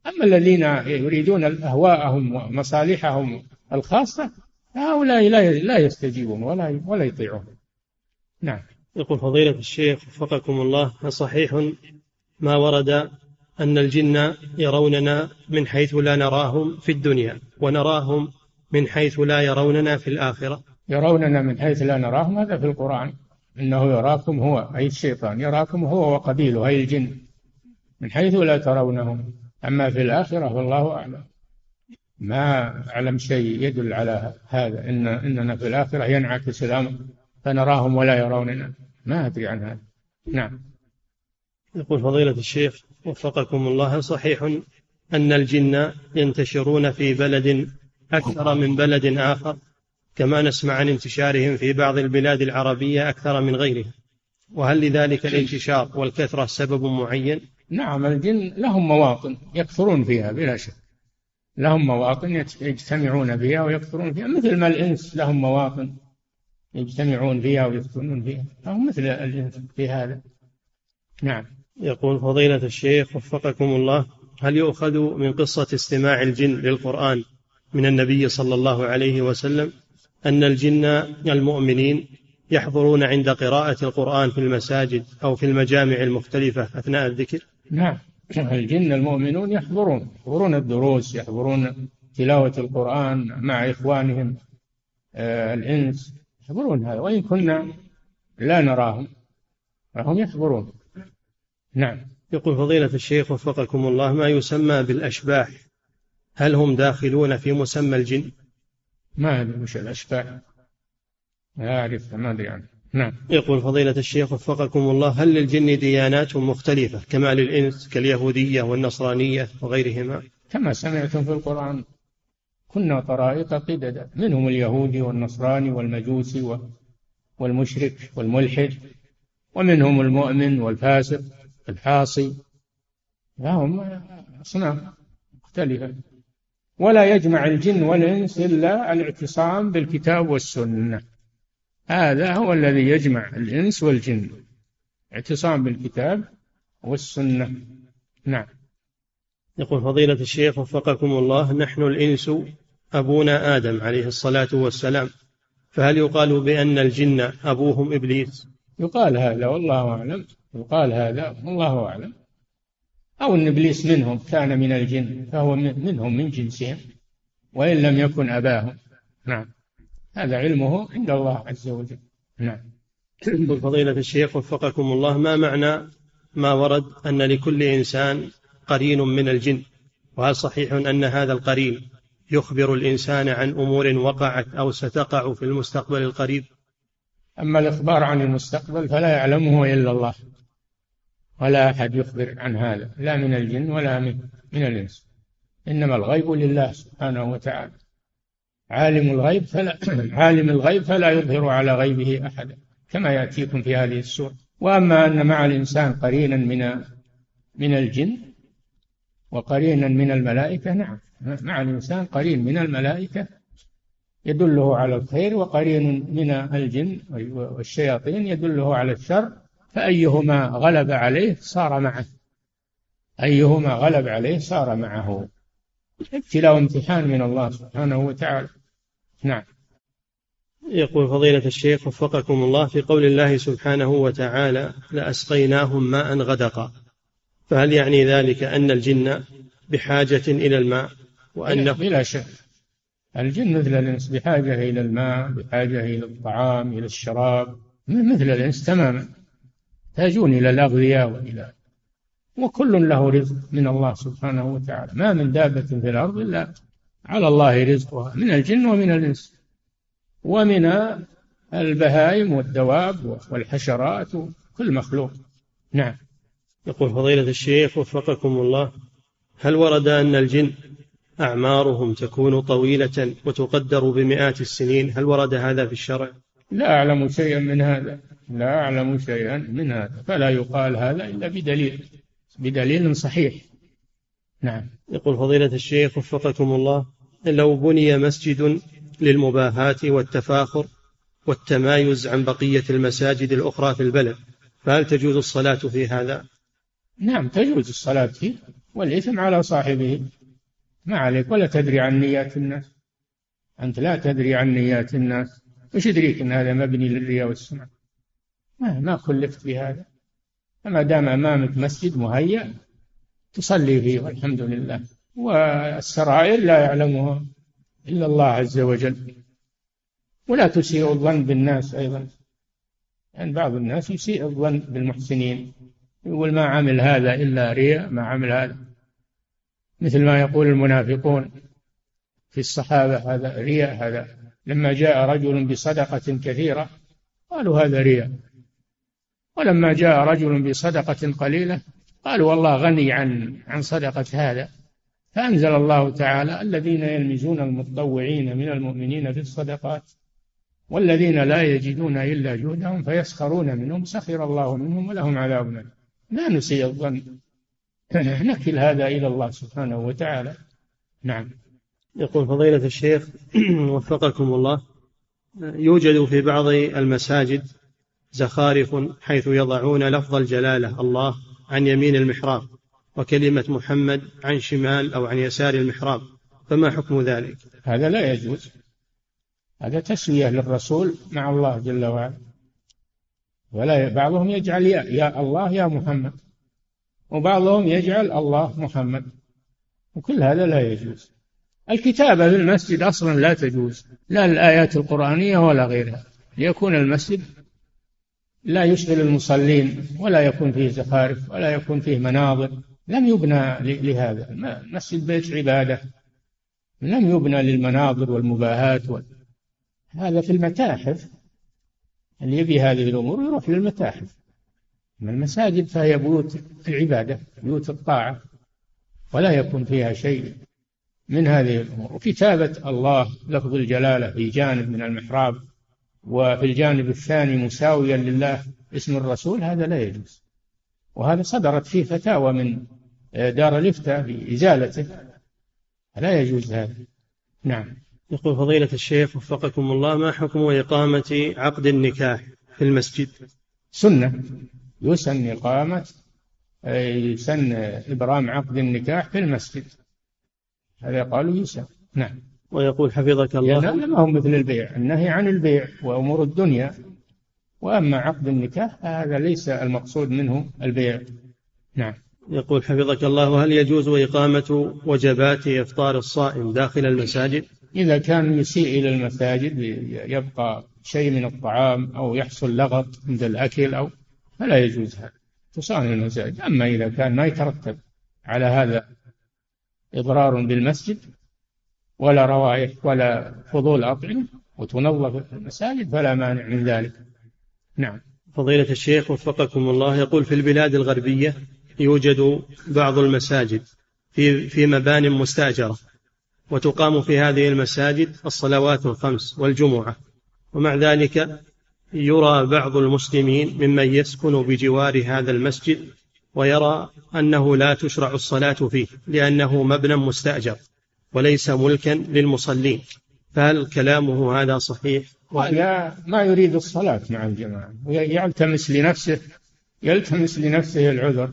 أما الذين يريدون أهواءهم ومصالحهم الخاصة هؤلاء لا لا يستجيبون ولا ولا يطيعون. نعم. يقول فضيلة الشيخ وفقكم الله صحيح ما ورد أن الجن يروننا من حيث لا نراهم في الدنيا ونراهم من حيث لا يروننا في الآخرة؟ يروننا من حيث لا نراهم هذا في القرآن. إنه يراكم هو أي الشيطان يراكم هو وقبيله أي الجن. من حيث لا ترونهم. أما في الآخرة فالله أعلم. ما أعلم شيء يدل على هذا. إن إننا في الآخرة ينعكس الأمر فنراهم ولا يروننا. ما أدري عن هذا. نعم. يقول فضيلة الشيخ وفقكم الله صحيح أن الجن ينتشرون في بلد أكثر من بلد آخر؟ كما نسمع عن انتشارهم في بعض البلاد العربية أكثر من غيرها وهل لذلك الانتشار والكثرة سبب معين؟ نعم الجن لهم مواطن يكثرون فيها بلا شك. لهم مواطن يجتمعون فيها ويكثرون فيها. مثل ما الإنس لهم مواطن يجتمعون فيها ويسكنون فيها. فهم مثل الإنس في هذا. نعم. يقول فضيلة الشيخ وفقكم الله هل يؤخذ من قصة استماع الجن للقرآن من النبي صلى الله عليه وسلم؟ أن الجن المؤمنين يحضرون عند قراءة القرآن في المساجد أو في المجامع المختلفة أثناء الذكر؟ نعم. الجن المؤمنون يحضرون يحضرون الدروس يحضرون تلاوة القرآن مع إخوانهم آه الإنس يحضرون هذا وإن كنا لا نراهم فهم يحضرون. نعم. يقول فضيلة الشيخ وفقكم الله ما يسمى بالأشباح؟ هل هم داخلون في مسمى الجن؟ ما أدري وش الأشباح لا أعرف ما أدري عنه. نعم. يقول فضيلة الشيخ وفقكم الله هل للجن ديانات مختلفة كما للإنس كاليهودية والنصرانية وغيرهما؟ كما سمعتم في القرآن كنا طرائق قددا. منهم اليهودي والنصراني والمجوسي والمشرك والملحد ومنهم المؤمن والفاسق الحاصي. لهم أصناف مختلفة. ولا يجمع الجن والإنس إلا الاعتصام بالكتاب والسنة. هذا هو الذي يجمع الإنس والجن. اعتصام بالكتاب والسنة. نعم. يقول فضيلة الشيخ وفقكم الله نحن الإنس أبونا آدم عليه الصلاة والسلام فهل يقال بأن الجن أبوهم إبليس؟ يقال هذا والله أعلم. يقال هذا والله أعلم. أو أن إبليس منهم كان من الجن فهو منهم من جنسهم وإن لم يكن أباهم. نعم. هذا علمه عند الله عز وجل. نعم. فضيلة الشيخ وفقكم الله ما معنى ما ورد أن لكل إنسان قرين من الجن؟ وهل صحيح أن هذا القرين يخبر الإنسان عن أمور وقعت أو ستقع في المستقبل القريب؟ أما الإخبار عن المستقبل فلا يعلمه إلا الله. ولا أحد يخبر عن هذا لا من الجن ولا من, من الإنس. إنما الغيب لله سبحانه وتعالى. عالم الغيب فلا عالم الغيب فلا يظهر على غيبه أحدا كما يأتيكم في هذه السورة. وأما أن مع الإنسان قرينا من من الجن وقرينا من الملائكة نعم. مع الإنسان قرين من الملائكة يدله على الخير وقرين من الجن والشياطين يدله على الشر فأيهما غلب عليه صار معه. أيهما غلب عليه صار معه. ابتلاء امتحان من الله سبحانه وتعالى. نعم. يقول فضيلة الشيخ وفقكم الله في قول الله سبحانه وتعالى لأسقيناهم ماء غدقا. فهل يعني ذلك أن الجن بحاجة إلى الماء؟ وأنه بلا شك الجن مثل الإنس بحاجة إلى الماء بحاجة إلى الطعام إلى الشراب مثل الإنس تماما. يحتاجون إلى الأغذية وإلى وكل له رزق من الله سبحانه وتعالى. ما من دابة في الأرض إلا على الله رزقها من الجن ومن الإنس ومن البهائم والدواب والحشرات وكل مخلوق. نعم. يقول فضيلة الشيخ وفقكم الله هل ورد أن الجن أعمارهم تكون طويلة وتقدر بمئات السنين؟ هل ورد هذا في الشرع؟ لا أعلم شيئا من هذا. لا أعلم شيئا من هذا فلا يقال هذا إلا بدليل بدليل صحيح. نعم. يقول فضيلة الشيخ وفقكم الله لو بني مسجد للمباهاة والتفاخر والتمايز عن بقية المساجد الأخرى في البلد فهل تجوز الصلاة في هذا؟ نعم تجوز الصلاة فيه والإثم على صاحبه. ما عليك ولا تدري عن نيات الناس. أنت لا تدري عن نيات الناس. وش يدريك أن هذا مبني للرياء والسمعة ما كلفت بهذا. فما دام أمامك مسجد مهيأ تصلي فيه والحمد لله. والسرائر لا يعلمها إلا الله عز وجل. ولا تسيء الظن بالناس أيضا. يعني بعض الناس يسيء الظن بالمحسنين. يقول ما عمل هذا إلا رياء ما عمل هذا. مثل ما يقول المنافقون في الصحابة هذا رياء هذا. لما جاء رجل بصدقة كثيرة قالوا هذا رياء. ولما جاء رجل بصدقة قليلة قالوا والله غني عن عن صدقة هذا فأنزل الله تعالى الذين يلمزون المتطوعين من المؤمنين في الصدقات والذين لا يجدون إلا جهدهم فيسخرون منهم سخر الله منهم ولهم عذاب لا نسيء الظن. نكل هذا إلى الله سبحانه وتعالى. نعم. يقول فضيلة الشيخ وفقكم الله يوجد في بعض المساجد زخارف حيث يضعون لفظ الجلالة الله عن يمين المحراب وكلمة محمد عن شمال أو عن يسار المحراب. فما حكم ذلك؟ هذا لا يجوز. هذا تسوية للرسول مع الله جل وعلا. ولا بعضهم يجعل يا, يا الله يا محمد وبعضهم يجعل الله محمد. وكل هذا لا يجوز. الكتابة في المسجد أصلا لا تجوز لا الآيات القرآنية ولا غيرها. ليكون المسجد لا يشغل المصلين ولا يكون فيه زخارف ولا يكون فيه مناظر. لم يبنى لهذا. مسجد بيت عبادة. لم يبنى للمناظر والمباهات وال... هذا في المتاحف. اللي يبي هذه الأمور يروح للمتاحف. أما المساجد فهي بيوت العبادة بيوت الطاعة. ولا يكون فيها شيء من هذه الأمور. وكتابة الله لفظ الجلالة في جانب من المحراب. وفي الجانب الثاني مساويا لله اسم الرسول هذا لا يجوز. وهذا صدرت فيه فتاوى من دار الإفتاء بإزالته. لا يجوز هذا. نعم. يقول فضيلة الشيخ وفقكم الله ما حكم إقامة عقد النكاح في المسجد؟ سنة. يسن إقامة يسن إبرام عقد النكاح في المسجد. هذا قالوا يسن. نعم. ويقول حفظك الله. يعني ما هو مثل البيع النهي عن البيع وأمور الدنيا. وأما عقد النكاح هذا ليس المقصود منه البيع. نعم. يقول حفظك الله هل يجوز إقامة وجبات إفطار الصائم داخل المساجد؟ إذا كان يسيء إلى المساجد يبقى شيء من الطعام أو يحصل لغط عند الأكل أو فلا يجوز هذا. تصان المساجد. أما إذا كان ما يترتب على هذا إضرار بالمسجد ولا روائح ولا فضول أطعمة وتنظف المساجد فلا مانع من ذلك. نعم. فضيلة الشيخ وفقكم الله يقول في البلاد الغربية يوجد بعض المساجد في في مبان مستأجرة وتقام في هذه المساجد الصلوات الخمس والجمعة ومع ذلك يرى بعض المسلمين ممن يسكن بجوار هذا المسجد ويرى أنه لا تشرع الصلاة فيه لأنه مبنى مستأجر. وليس ملكا للمصلين. فهل كلامه هذا صحيح؟ لا ما يريد الصلاة مع الجماعة. يلتمس لنفسه يلتمس لنفسه العذر.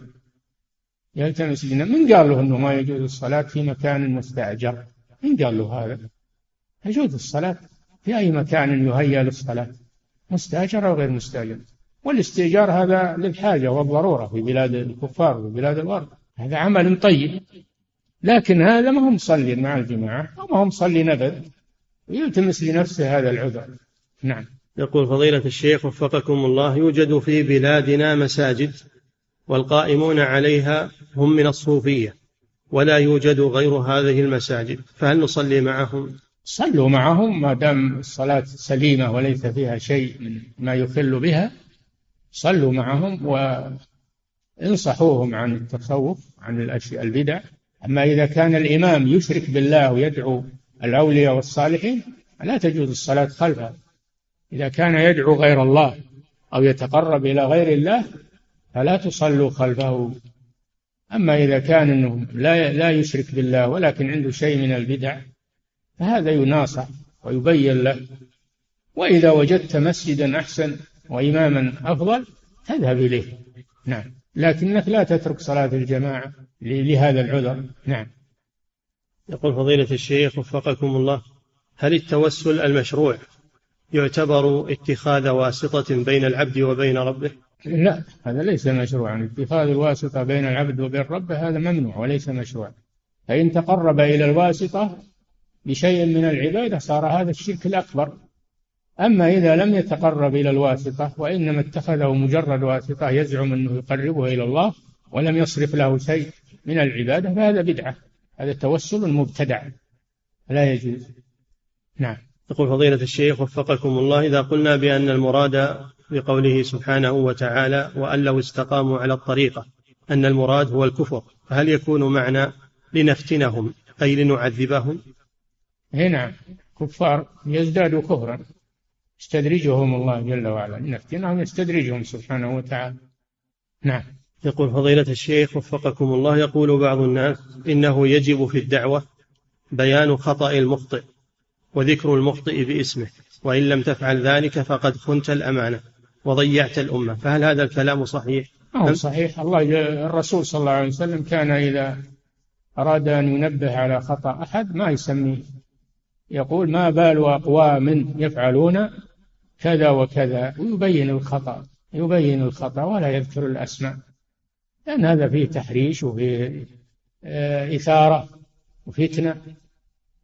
يلتمس لنفسه. من قال له أنه ما يجوز الصلاة في مكان مستأجر؟ من قال له هذا؟ يجوز الصلاة في أي مكان يهيأ للصلاة مستأجر أو غير مستأجر. والاستئجار هذا للحاجة والضرورة في بلاد الكفار وبلاد الغرب هذا عمل طيب. لكن هذا ما هو مصلي مع الجماعة وما هو مصلي نبذ يلتمس لنفسه هذا العذر. نعم. يقول فضيلة الشيخ وفقكم الله يوجد في بلادنا مساجد والقائمون عليها هم من الصوفية ولا يوجد غير هذه المساجد فهل نصلي معهم؟ صلوا معهم ما دام الصلاة سليمة وليس فيها شيء من ما يخل بها صلوا معهم وانصحوهم عن التصوف عن الأشياء البدع. أما إذا كان الإمام يشرك بالله ويدعو الأولياء والصالحين لا تجوز الصلاة خلفه. إذا كان يدعو غير الله أو يتقرب إلى غير الله فلا تصلوا خلفه. أما إذا كان أنه لا لا يشرك بالله ولكن عنده شيء من البدع فهذا يناصح ويبين له. وإذا وجدت مسجدا أحسن وإماما أفضل تذهب إليه. نعم. لكنك لا تترك صلاة الجماعة. لهذا العذر. نعم. يقول فضيلة الشيخ وفقكم الله هل التوسل المشروع يعتبر اتخاذ واسطة بين العبد وبين ربه؟ لا هذا ليس مشروعا اتخاذ الواسطة بين العبد وبين ربه هذا ممنوع وليس مشروعا فإن تقرب إلى الواسطة بشيء من العبادة صار هذا الشرك الأكبر. أما إذا لم يتقرب إلى الواسطة وإنما اتخذه مجرد واسطة يزعم أنه يقربه إلى الله ولم يصرف له شيء من العبادة فهذا بدعة. هذا توسل مبتدع لا يجوز. نعم. يقول فضيلة الشيخ وفقكم الله إذا قلنا بأن المراد بقوله سبحانه وتعالى وأن لو استقاموا على الطريقة أن المراد هو الكفر فهل يكون معنى لنفتنهم أي لنعذبهم؟ هنا نعم. كفار يزدادوا كفرا. يستدرجهم الله جل وعلا. لنفتنهم يستدرجهم سبحانه وتعالى. نعم. يقول فضيلة الشيخ وفقكم الله يقول بعض الناس إنه يجب في الدعوة بيان خطأ المخطئ وذكر المخطئ باسمه وإن لم تفعل ذلك فقد خنت الأمانة وضيعت الأمة. فهل هذا الكلام صحيح؟ أو صحيح. الله الرسول صلى الله عليه وسلم كان إذا أراد أن ينبه على خطأ أحد ما يسميه. يقول ما بال أقوام يفعلون كذا وكذا ويبين الخطأ يبين الخطأ ولا يذكر الأسماء. لأن هذا فيه تحريش وفيه آه، إثارة وفتنة.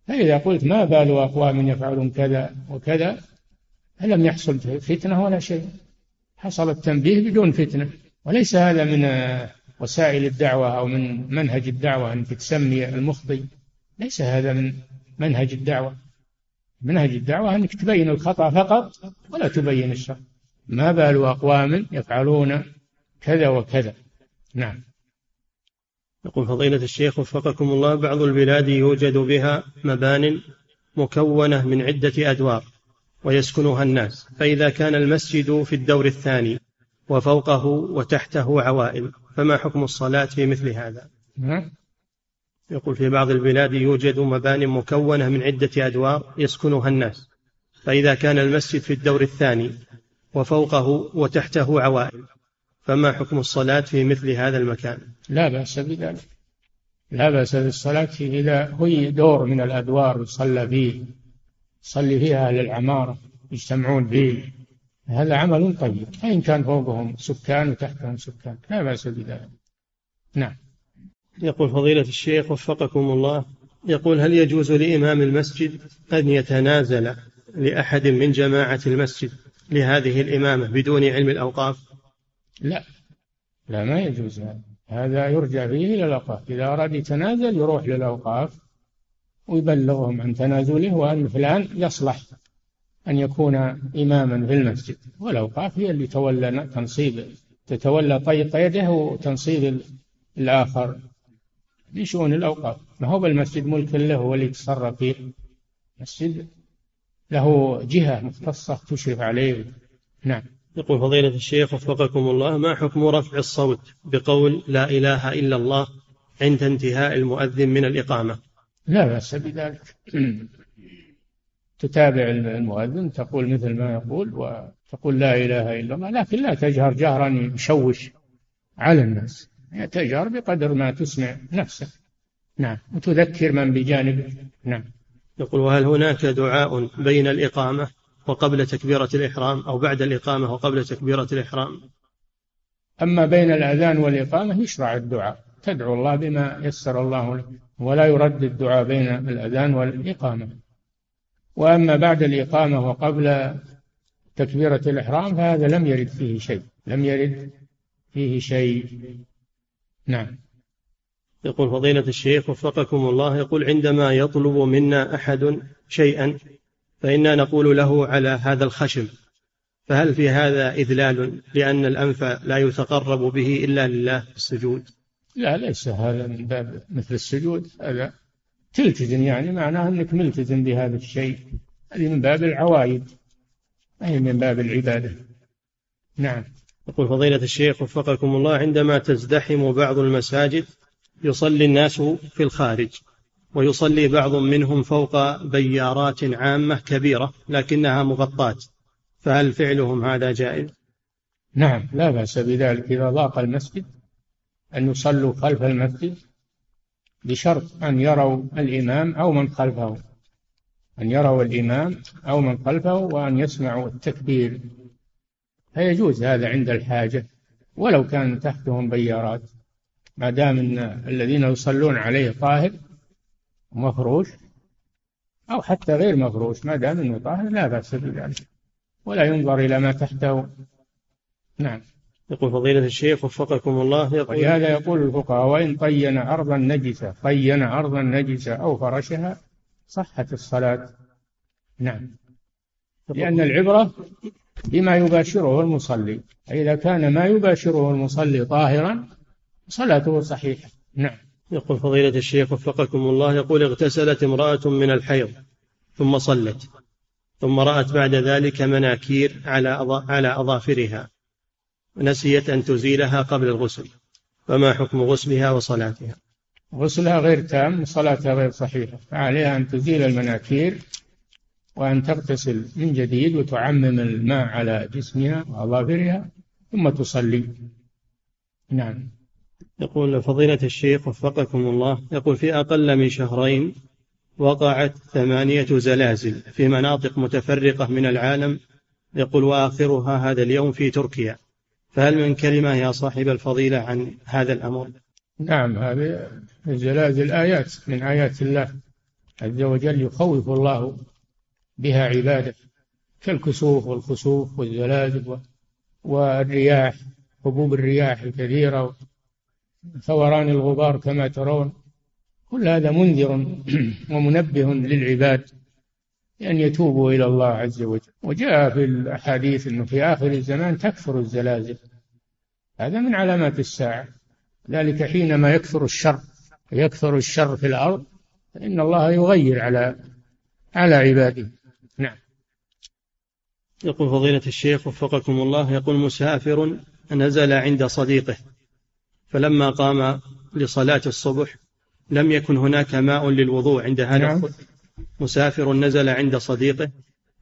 فإذا قلت ما بال أقوام يفعلون كذا وكذا فلم يحصل فتنة ولا شيء؟ حصل التنبيه بدون فتنة. وليس هذا من آه، وسائل الدعوة أو من منهج الدعوة أنك تسمي المخطئ. ليس هذا من منهج الدعوة. منهج الدعوة أنك تبين الخطأ فقط ولا تبين الشر. ما بال أقوام يفعلون كذا وكذا. نعم. يقول فضيلة الشيخ وفقكم الله بعض البلاد يوجد بها مبان مكونة من عدة أدوار ويسكنها الناس فإذا كان المسجد في الدور الثاني وفوقه وتحته عوائل فما حكم الصلاة في مثل هذا؟ نعم. يقول في بعض البلاد يوجد مبان مكونة من عدة أدوار يسكنها الناس فإذا كان المسجد في الدور الثاني وفوقه وتحته عوائل فما حكم الصلاة في مثل هذا المكان؟ لا بأس بذلك. لا بأس بالصلاة فيه إذا هي دور من الأدوار يصلى فيه. يصلي فيها أهل العمارة يجتمعون فيه. هذا عمل طيب. فإن كان فوقهم سكان وتحتهم سكان. لا بأس بذلك. نعم. يقول فضيلة الشيخ وفقكم الله يقول هل يجوز لإمام المسجد أن يتنازل لأحد من جماعة المسجد لهذه الإمامة بدون علم الأوقاف؟ لا. لا ما يجوز. هذا هذا يرجع فيه إلى الأوقاف. إذا أراد يتنازل يروح للأوقاف ويبلغهم عن تنازله وأن فلان يصلح أن يكون إماما في المسجد. والأوقاف هي اللي تولى تنصيب تتولى طيق يده وتنصيب الآخر لشؤون الأوقاف. ما هو بالمسجد ملك له هو اللي يتصرف فيه. المسجد له جهة مختصة تشرف عليه. نعم. يقول فضيلة الشيخ وفقكم الله ما حكم رفع الصوت بقول لا إله إلا الله عند انتهاء المؤذن من الإقامة؟ لا بأس بذلك. تتابع المؤذن تقول مثل ما يقول وتقول لا إله إلا الله لكن لا تجهر جهرا يشوش على الناس. يعني تجهر بقدر ما تسمع نفسك. نعم. وتذكر من بجانبك. نعم. يقول وهل هناك دعاء بين الإقامة؟ وقبل تكبيرة الإحرام أو بعد الإقامة وقبل تكبيرة الإحرام. أما بين الأذان والإقامة يشرع الدعاء. تدعو الله بما يسر الله لك ولا يرد الدعاء بين الأذان والإقامة. وأما بعد الإقامة وقبل تكبيرة الإحرام فهذا لم يرد فيه شيء. لم يرد فيه شيء. نعم. يقول فضيلة الشيخ وفقكم الله يقول عندما يطلب منا أحد شيئا فإنا نقول له على هذا الخشم فهل في هذا إذلال لأن الأنف لا يتقرب به إلا لله في السجود؟ لا ليس هذا من باب مثل السجود هذا تلتزم يعني معناه أنك ملتزم بهذا الشيء هذه من باب العوايد أي من باب العبادة. نعم. يقول فضيلة الشيخ وفقكم الله عندما تزدحم بعض المساجد يصلي الناس في الخارج. ويصلي بعض منهم فوق بيارات عامة كبيرة لكنها مغطاة. فهل فعلهم هذا جائز؟ نعم لا بأس بذلك إذا ضاق المسجد أن يصلوا خلف المسجد بشرط أن يروا الإمام أو من خلفه. أن يروا الإمام أو من خلفه وأن يسمعوا التكبير. فيجوز هذا عند الحاجة ولو كان تحتهم بيارات. ما دام إن الذين يصلون عليه طاهر مفروش أو حتى غير مفروش ما دام إنه طاهر لا بأس بذلك ولا ينظر إلى ما تحته. نعم. يقول فضيلة الشيخ وفقكم الله يقول ولهذا يقول الفقهاء وإن طين أرضا نجسة طين أرضا نجسة أو فرشها صحت الصلاة. نعم. لأن العبرة بما يباشره المصلي فإذا كان ما يباشره المصلي طاهرا صلاته صحيحة. نعم. يقول فضيلة الشيخ وفقكم الله يقول اغتسلت امرأة من الحيض ثم صلت ثم رأت بعد ذلك مناكير على على أظافرها نسيت أن تزيلها قبل الغسل فما حكم غسلها وصلاتها؟ غسلها غير تام وصلاتها غير صحيحة فعليها أن تزيل المناكير وأن تغتسل من جديد وتعمم الماء على جسمها وأظافرها ثم تصلي. نعم. يقول فضيلة الشيخ وفقكم الله يقول في أقل من شهرين وقعت ثمانية زلازل في مناطق متفرقة من العالم يقول وآخرها هذا اليوم في تركيا. فهل من كلمة يا صاحب الفضيلة عن هذا الأمر؟ نعم هذه الزلازل آيات من آيات الله عز وجل يخوف الله بها عباده كالكسوف والخسوف والزلازل والرياح هبوب الرياح الكثيرة ثوران الغبار كما ترون. كل هذا منذر ومنبه للعباد أن يتوبوا إلى الله عز وجل. وجاء في الأحاديث أنه في آخر الزمان تكثر الزلازل. هذا من علامات الساعة. ذلك حينما يكثر الشر يكثر الشر في الأرض فإن الله يغير على على عباده. نعم. يقول فضيلة الشيخ وفقكم الله يقول مسافر نزل عند صديقه. فلما قام لصلاة الصبح لم يكن هناك ماء للوضوء عند هذا نعم. مسافر نزل عند صديقه.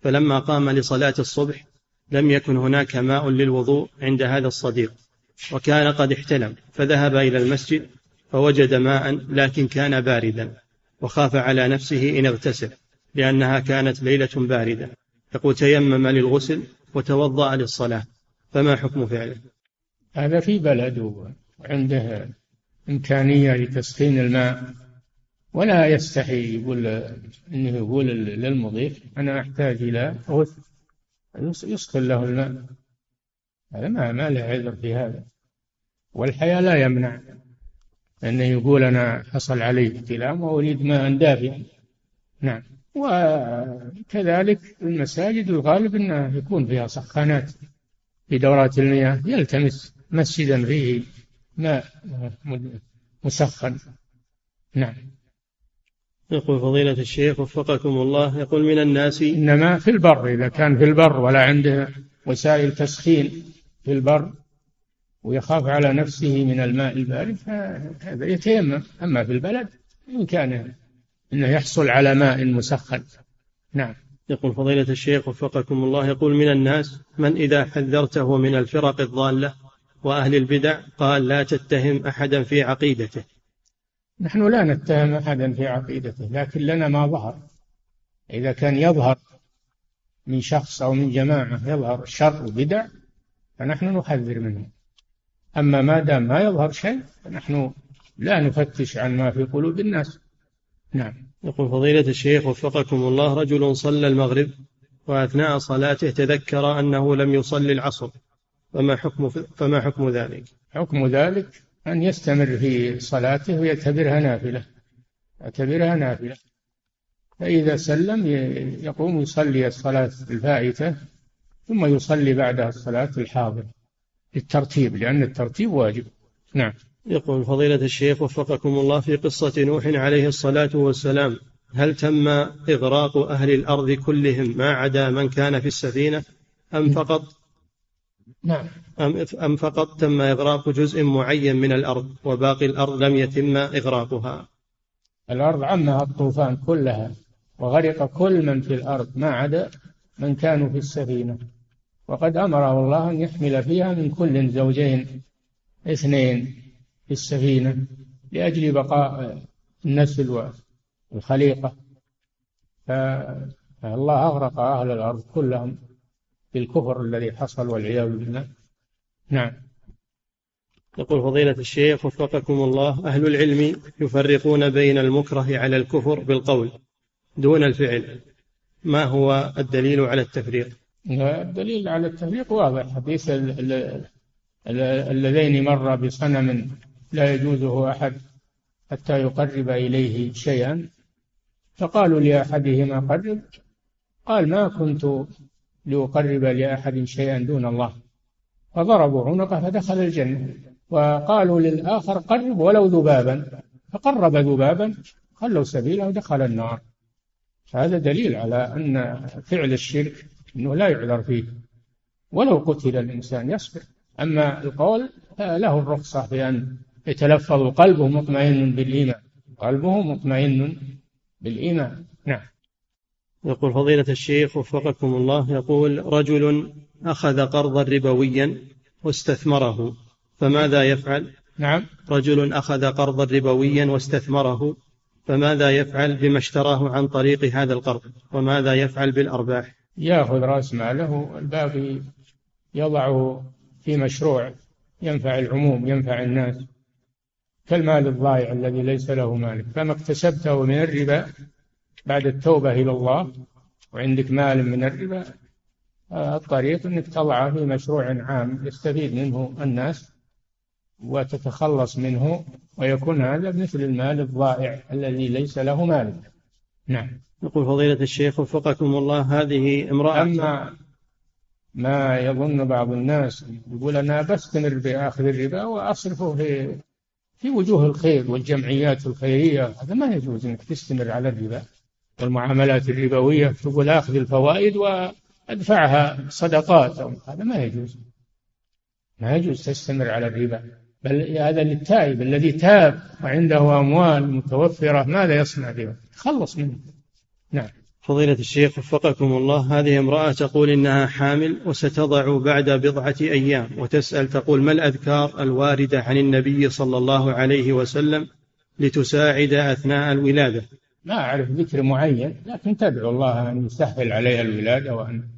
فلما قام لصلاة الصبح لم يكن هناك ماء للوضوء عند هذا الصديق. وكان قد احتلم. فذهب إلى المسجد فوجد ماء لكن كان باردا. وخاف على نفسه إن اغتسل لأنها كانت ليلة باردة. يقول تيمم للغسل وتوضأ للصلاة. فما حكم فعله؟ هذا في بلد عنده إمكانية لتسخين الماء ولا يستحي يقول إنه يقول للمضيف أنا أحتاج إلى غث يسخن له الماء. هذا ما ما له عذر في هذا. والحياة لا يمنع أنه يقول أنا حصل علي احتلام وأريد ماء دافئا نعم. وكذلك المساجد الغالب أنها يكون فيها سخانات في دورات المياه يلتمس مسجدا فيه ماء مسخن. نعم. يقول فضيلة الشيخ وفقكم الله يقول من الناس إنما في البر إذا كان في البر ولا عنده وسائل تسخين في البر ويخاف على نفسه من الماء البارد فهذا يتيمم. أما في البلد بإمكانه أنه يحصل على ماء مسخن. نعم. يقول فضيلة الشيخ وفقكم الله يقول من الناس من إذا حذرته من الفرق الضالة؟ وأهل البدع قال لا تتهم أحدا في عقيدته. نحن لا نتهم أحدا في عقيدته لكن لنا ما ظهر. إذا كان يظهر من شخص أو من جماعة يظهر شر وبدع فنحن نحذر منه. أما ما دام ما يظهر شيء فنحن لا نفتش عن ما في قلوب الناس. نعم. يقول فضيلة الشيخ وفقكم الله رجل صلى المغرب وأثناء صلاته تذكر أنه لم يصلي العصر. فما حكم فما حكم ذلك؟ حكم ذلك أن يستمر في صلاته ويعتبرها نافلة. يعتبرها نافلة. فإذا سلم يقوم يصلي الصلاة الفائتة ثم يصلي بعدها الصلاة الحاضرة بالترتيب لأن الترتيب واجب. نعم. يقول فضيلة الشيخ وفقكم الله في قصة نوح عليه الصلاة والسلام هل تم إغراق أهل الأرض كلهم ما عدا من كان في السفينة أم فقط نعم. أم, أم فقط تم إغراق جزء معين من الأرض وباقي الأرض لم يتم إغراقها؟ الأرض عمها الطوفان كلها وغرق كل من في الأرض ما عدا من كانوا في السفينة. وقد أمره الله أن يحمل فيها من كل زوجين اثنين في السفينة لأجل بقاء النسل والخليقة. فالله أغرق أهل الأرض كلهم. بالكفر الذي حصل والعياذ بالله. نعم. يقول فضيلة الشيخ وفقكم الله أهل العلم يفرقون بين المكره على الكفر بالقول دون الفعل. ما هو الدليل على التفريق؟ الدليل على التفريق واضح. حديث اللذين مر بصنم لا يجوزه أحد حتى يقرب إليه شيئا. فقالوا لأحدهما قرب. قال ما كنت لأقرب لأحد شيئا دون الله. فضربوا عنقه فدخل الجنة. وقالوا للآخر قرب ولو ذبابا. فقرب ذبابا خلوا سبيله ودخل النار. هذا دليل على أن فعل الشرك أنه لا يعذر فيه. ولو قتل الإنسان يصبر. أما القول له الرخصة بأن يتلفظ قلبه مطمئن بالإيمان. قلبه مطمئن بالإيمان. نعم. يقول فضيلة الشيخ وفقكم الله يقول رجل أخذ قرضا ربويا واستثمره فماذا يفعل؟ نعم. رجل أخذ قرضا ربويا واستثمره فماذا يفعل بما اشتراه عن طريق هذا القرض؟ وماذا يفعل بالأرباح؟ يأخذ رأس ماله الباقي يضعه في مشروع ينفع العموم ينفع الناس. كالمال الضائع الذي ليس له مالك. فما اكتسبته من الربا بعد التوبة إلى الله وعندك مال من الربا الطريق أنك تضعه في مشروع عام يستفيد منه الناس وتتخلص منه ويكون هذا مثل المال الضائع الذي ليس له مال. نعم. يقول فضيلة الشيخ وفقكم الله هذه امرأة. أما ما يظن بعض الناس يقول أنا بستمر بآخذ الربا وأصرفه في في وجوه الخير والجمعيات الخيرية هذا ما يجوز أنك تستمر على الربا. والمعاملات الربوية تقول آخذ الفوائد وأدفعها صدقات هذا ما يجوز. ما يجوز تستمر على الربا. بل هذا للتائب الذي تاب وعنده أموال متوفرة ماذا يصنع بها؟ تخلص منه. نعم. فضيلة الشيخ وفقكم الله هذه امرأة تقول إنها حامل وستضع بعد بضعة أيام وتسأل تقول ما الأذكار الواردة عن النبي صلى الله عليه وسلم لتساعد أثناء الولادة؟ ما أعرف ذكر معين لكن تدعو الله أن يسهل عليها الولادة وأن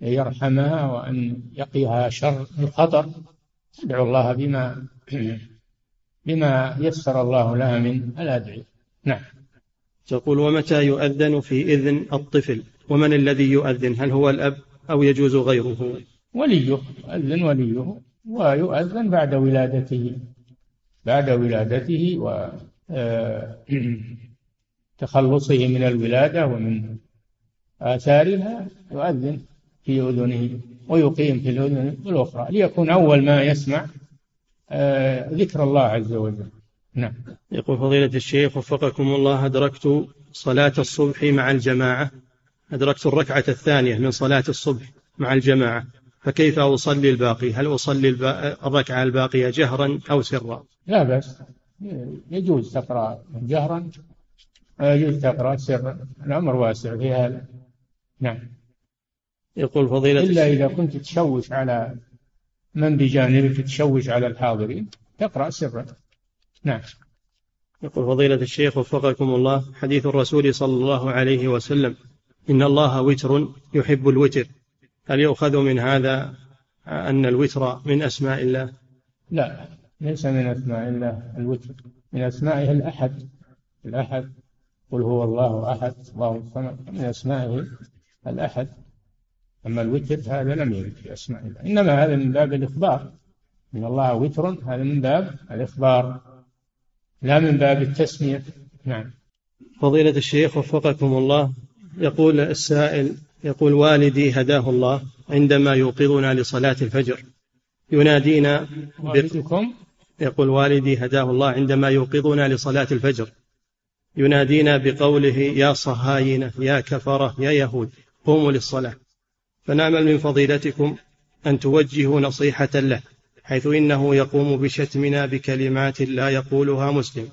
يرحمها وأن يقيها شر الخطر. تدعو الله بما بما يسر الله لها من الأدعية. نعم. تقول ومتى يؤذن في إذن الطفل؟ ومن الذي يؤذن؟ هل هو الأب أو يجوز غيره؟ وليه؟ يؤذن وليه ويؤذن بعد ولادته بعد ولادته و آه، تخلصه من الولادة ومن آثارها يؤذن في أذنه ويقيم في الأذن الأخرى ليكون أول ما يسمع آه، ذكر الله عز وجل. نعم. يقول فضيلة الشيخ وفقكم الله أدركت صلاة الصبح مع الجماعة أدركت الركعة الثانية من صلاة الصبح مع الجماعة فكيف أصلي الباقي؟ هل أصلي الركعة الباقية جهرا أو سرا؟ لا بأس يجوز تقرأ جهرا يجوز تقرأ سرا الأمر واسع في هذا. نعم. يقول فضيلة إلا إذا كنت تشوش على من بجانبك تشوش على الحاضرين تقرأ سرا. نعم. يقول فضيلة الشيخ وفقكم الله حديث الرسول صلى الله عليه وسلم إن الله وتر يحب الوتر. هل يؤخذ من هذا أن الوتر من أسماء الله؟ لا ليس من أسماء الله الوتر. من أسمائه الأحد. الأحد. قل هو الله أحد الله الصمد من أسمائه الأحد. أما الوتر هذا لم يرد في أسماء الله. إنما هذا من باب الإخبار. إن الله وتر هذا من باب الإخبار لا من باب التسمية. نعم. فضيلة الشيخ وفقكم الله يقول السائل يقول والدي هداه الله عندما يوقظنا لصلاة الفجر. ينادينا والدكم؟ يقول والدي هداه الله عندما يوقظنا لصلاة الفجر. ينادينا بقوله يا صهاينة يا كفرة يا يهود قوموا للصلاة. فنامل من فضيلتكم أن توجهوا نصيحة له حيث إنه يقوم بشتمنا بكلمات لا يقولها مسلم.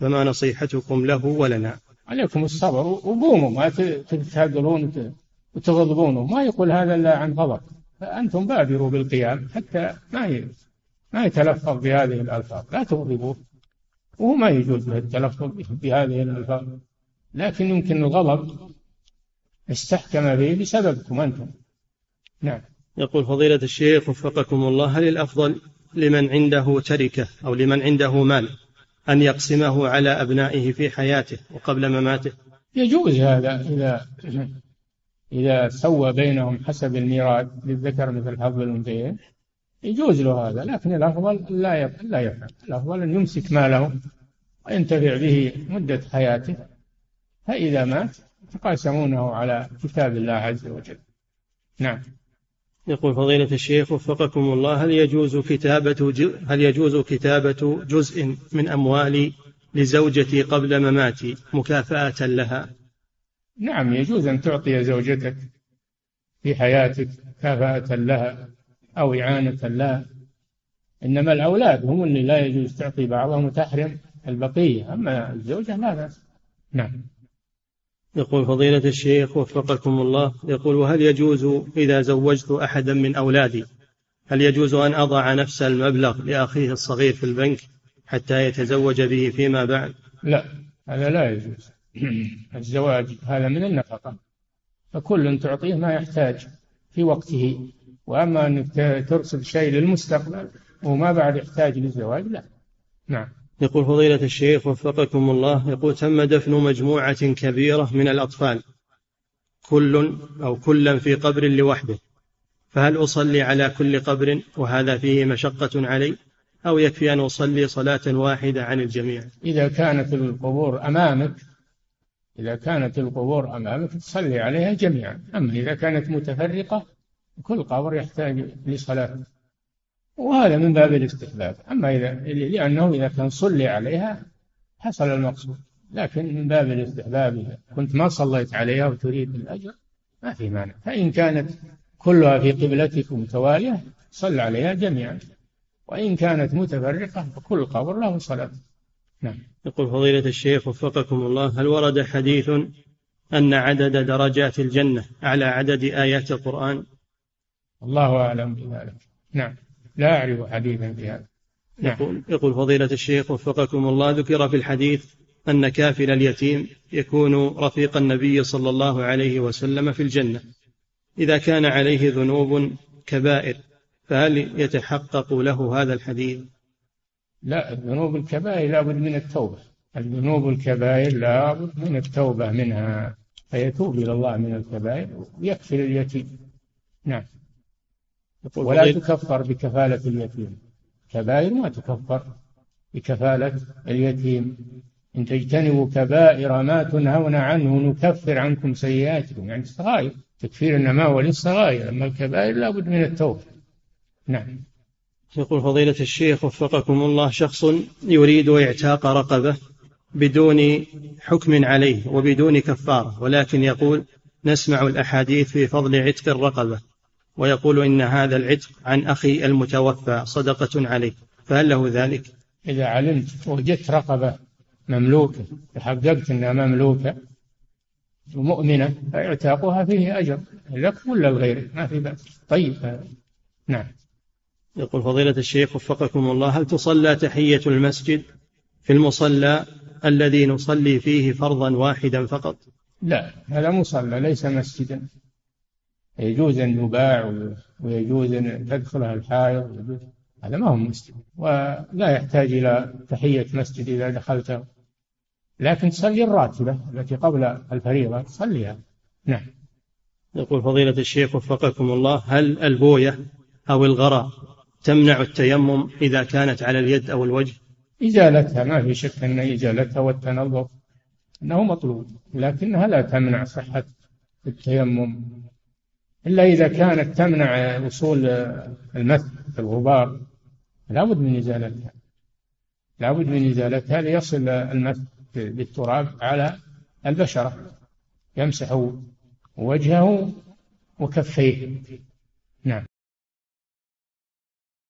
فما نصيحتكم له ولنا. عليكم الصبر وقوموا ما تتهاجرون وتغضبون ما يقول هذا إلا عن غضب. فأنتم بادروا بالقيام حتى ما ما يتلفظ بهذه الألفاظ. لا تغضبوه وهو ما يجوز له التلفظ بهذه الألفاظ. لكن يمكن الغضب استحكم به بسببكم أنتم. نعم. يقول فضيلة الشيخ وفقكم الله هل الأفضل لمن عنده تركة أو لمن عنده مال أن يقسمه على أبنائه في حياته وقبل مماته؟ يجوز هذا إذا إذا سوى بينهم حسب الميراث للذكر مثل حظ الأنثيين. يجوز له هذا لكن الأفضل لا لا يفعل. الأفضل أن يمسك ماله وينتفع به مدة حياته فإذا مات يتقاسمونه على كتاب الله عز وجل. نعم. يقول فضيلة الشيخ وفقكم الله هل يجوز كتابة هل يجوز كتابة جزء من أموالي لزوجتي قبل مماتي مكافأة لها؟ نعم يجوز أن تعطي زوجتك في حياتك مكافأة لها. أو إعانة لها إنما الأولاد هم اللي لا يجوز تعطي بعضهم وتحرم البقية. أما الزوجة لا بأس. نعم. يقول فضيلة الشيخ وفقكم الله يقول وهل يجوز إذا زوجت أحدا من أولادي هل يجوز أن أضع نفس المبلغ لأخيه الصغير في البنك حتى يتزوج به فيما بعد؟ لا هذا لا يجوز. الزواج هذا من النفقة. فكل تعطيه ما يحتاج في وقته. وأما أنك ترسل شيء للمستقبل وما بعد يحتاج للزواج لا. نعم. يقول فضيلة الشيخ وفقكم الله يقول تم دفن مجموعة كبيرة من الأطفال كل أو كلا في قبر لوحده. فهل أصلي على كل قبر وهذا فيه مشقة علي؟ أو يكفي أن أصلي صلاة واحدة عن الجميع؟ إذا كانت القبور أمامك إذا كانت القبور أمامك تصلي عليها جميعا. أما إذا كانت متفرقة كل قبر يحتاج لصلاة. وهذا من باب الاستحباب. أما إذا لأنه إذا كان صلي عليها حصل المقصود. لكن من باب الاستحباب إذا كنت ما صليت عليها وتريد الأجر ما في مانع. فإن كانت كلها في قبلتك متوالية صل عليها جميعا. وإن كانت متفرقة فكل قبر له صلاة. نعم. يقول فضيلة الشيخ وفقكم الله هل ورد حديث أن عدد درجات الجنة على عدد آيات القرآن؟ الله أعلم بذلك. نعم. لا أعرف حديثا في هذا. نعم. يقول, يقول فضيلة الشيخ وفقكم الله ذكر في الحديث أن كافل اليتيم يكون رفيق النبي صلى الله عليه وسلم في الجنة. إذا كان عليه ذنوب كبائر فهل يتحقق له هذا الحديث؟ لا الذنوب الكبائر لابد من التوبة. الذنوب الكبائر لابد من التوبة منها فيتوب إلى الله من الكبائر ويكفر اليتيم. نعم. ولا تكفر بكفالة اليتيم. كبائر ما تكفر بكفالة اليتيم. إن تجتنبوا كبائر ما تنهون عنه نكفر عنكم سيئاتكم. يعني الصغائر تكفير النماء للصغائر أما الكبائر لابد من التوبة. نعم. يقول فضيلة الشيخ وفقكم الله شخص يريد إعتاق رقبة بدون حكم عليه وبدون كفارة ولكن يقول نسمع الأحاديث في فضل عتق الرقبة. ويقول إن هذا العتق عن أخي المتوفى صدقة عليه. فهل له ذلك؟ إذا علمت وجدت رقبة مملوكة تحققت أنها مملوكة ومؤمنة فإعتاقها فيه أجر. لك ولا لغيرك؟ ما في بأس. طيب نعم. يقول فضيلة الشيخ وفقكم الله هل تصلى تحية المسجد في المصلى الذي نصلي فيه فرضا واحدا فقط؟ لا هذا مصلى ليس مسجدا. يجوز أن يباع ويجوز أن تدخلها الحائض هذا ما هو مسجد. ولا يحتاج إلى تحية مسجد إذا دخلته. لكن تصلي الراتبة التي قبل الفريضة صليها نعم. يقول فضيلة الشيخ وفقكم الله هل البوية أو الغراء تمنع التيمم إذا كانت على اليد أو الوجه؟ إزالتها ما في شك أن إزالتها والتنظف أنه مطلوب لكنها لا تمنع صحة التيمم. إلا إذا كانت تمنع وصول المثل الغبار لابد من إزالتها. لابد من إزالتها ليصل المثل بالتراب على البشرة يمسح وجهه وكفيه.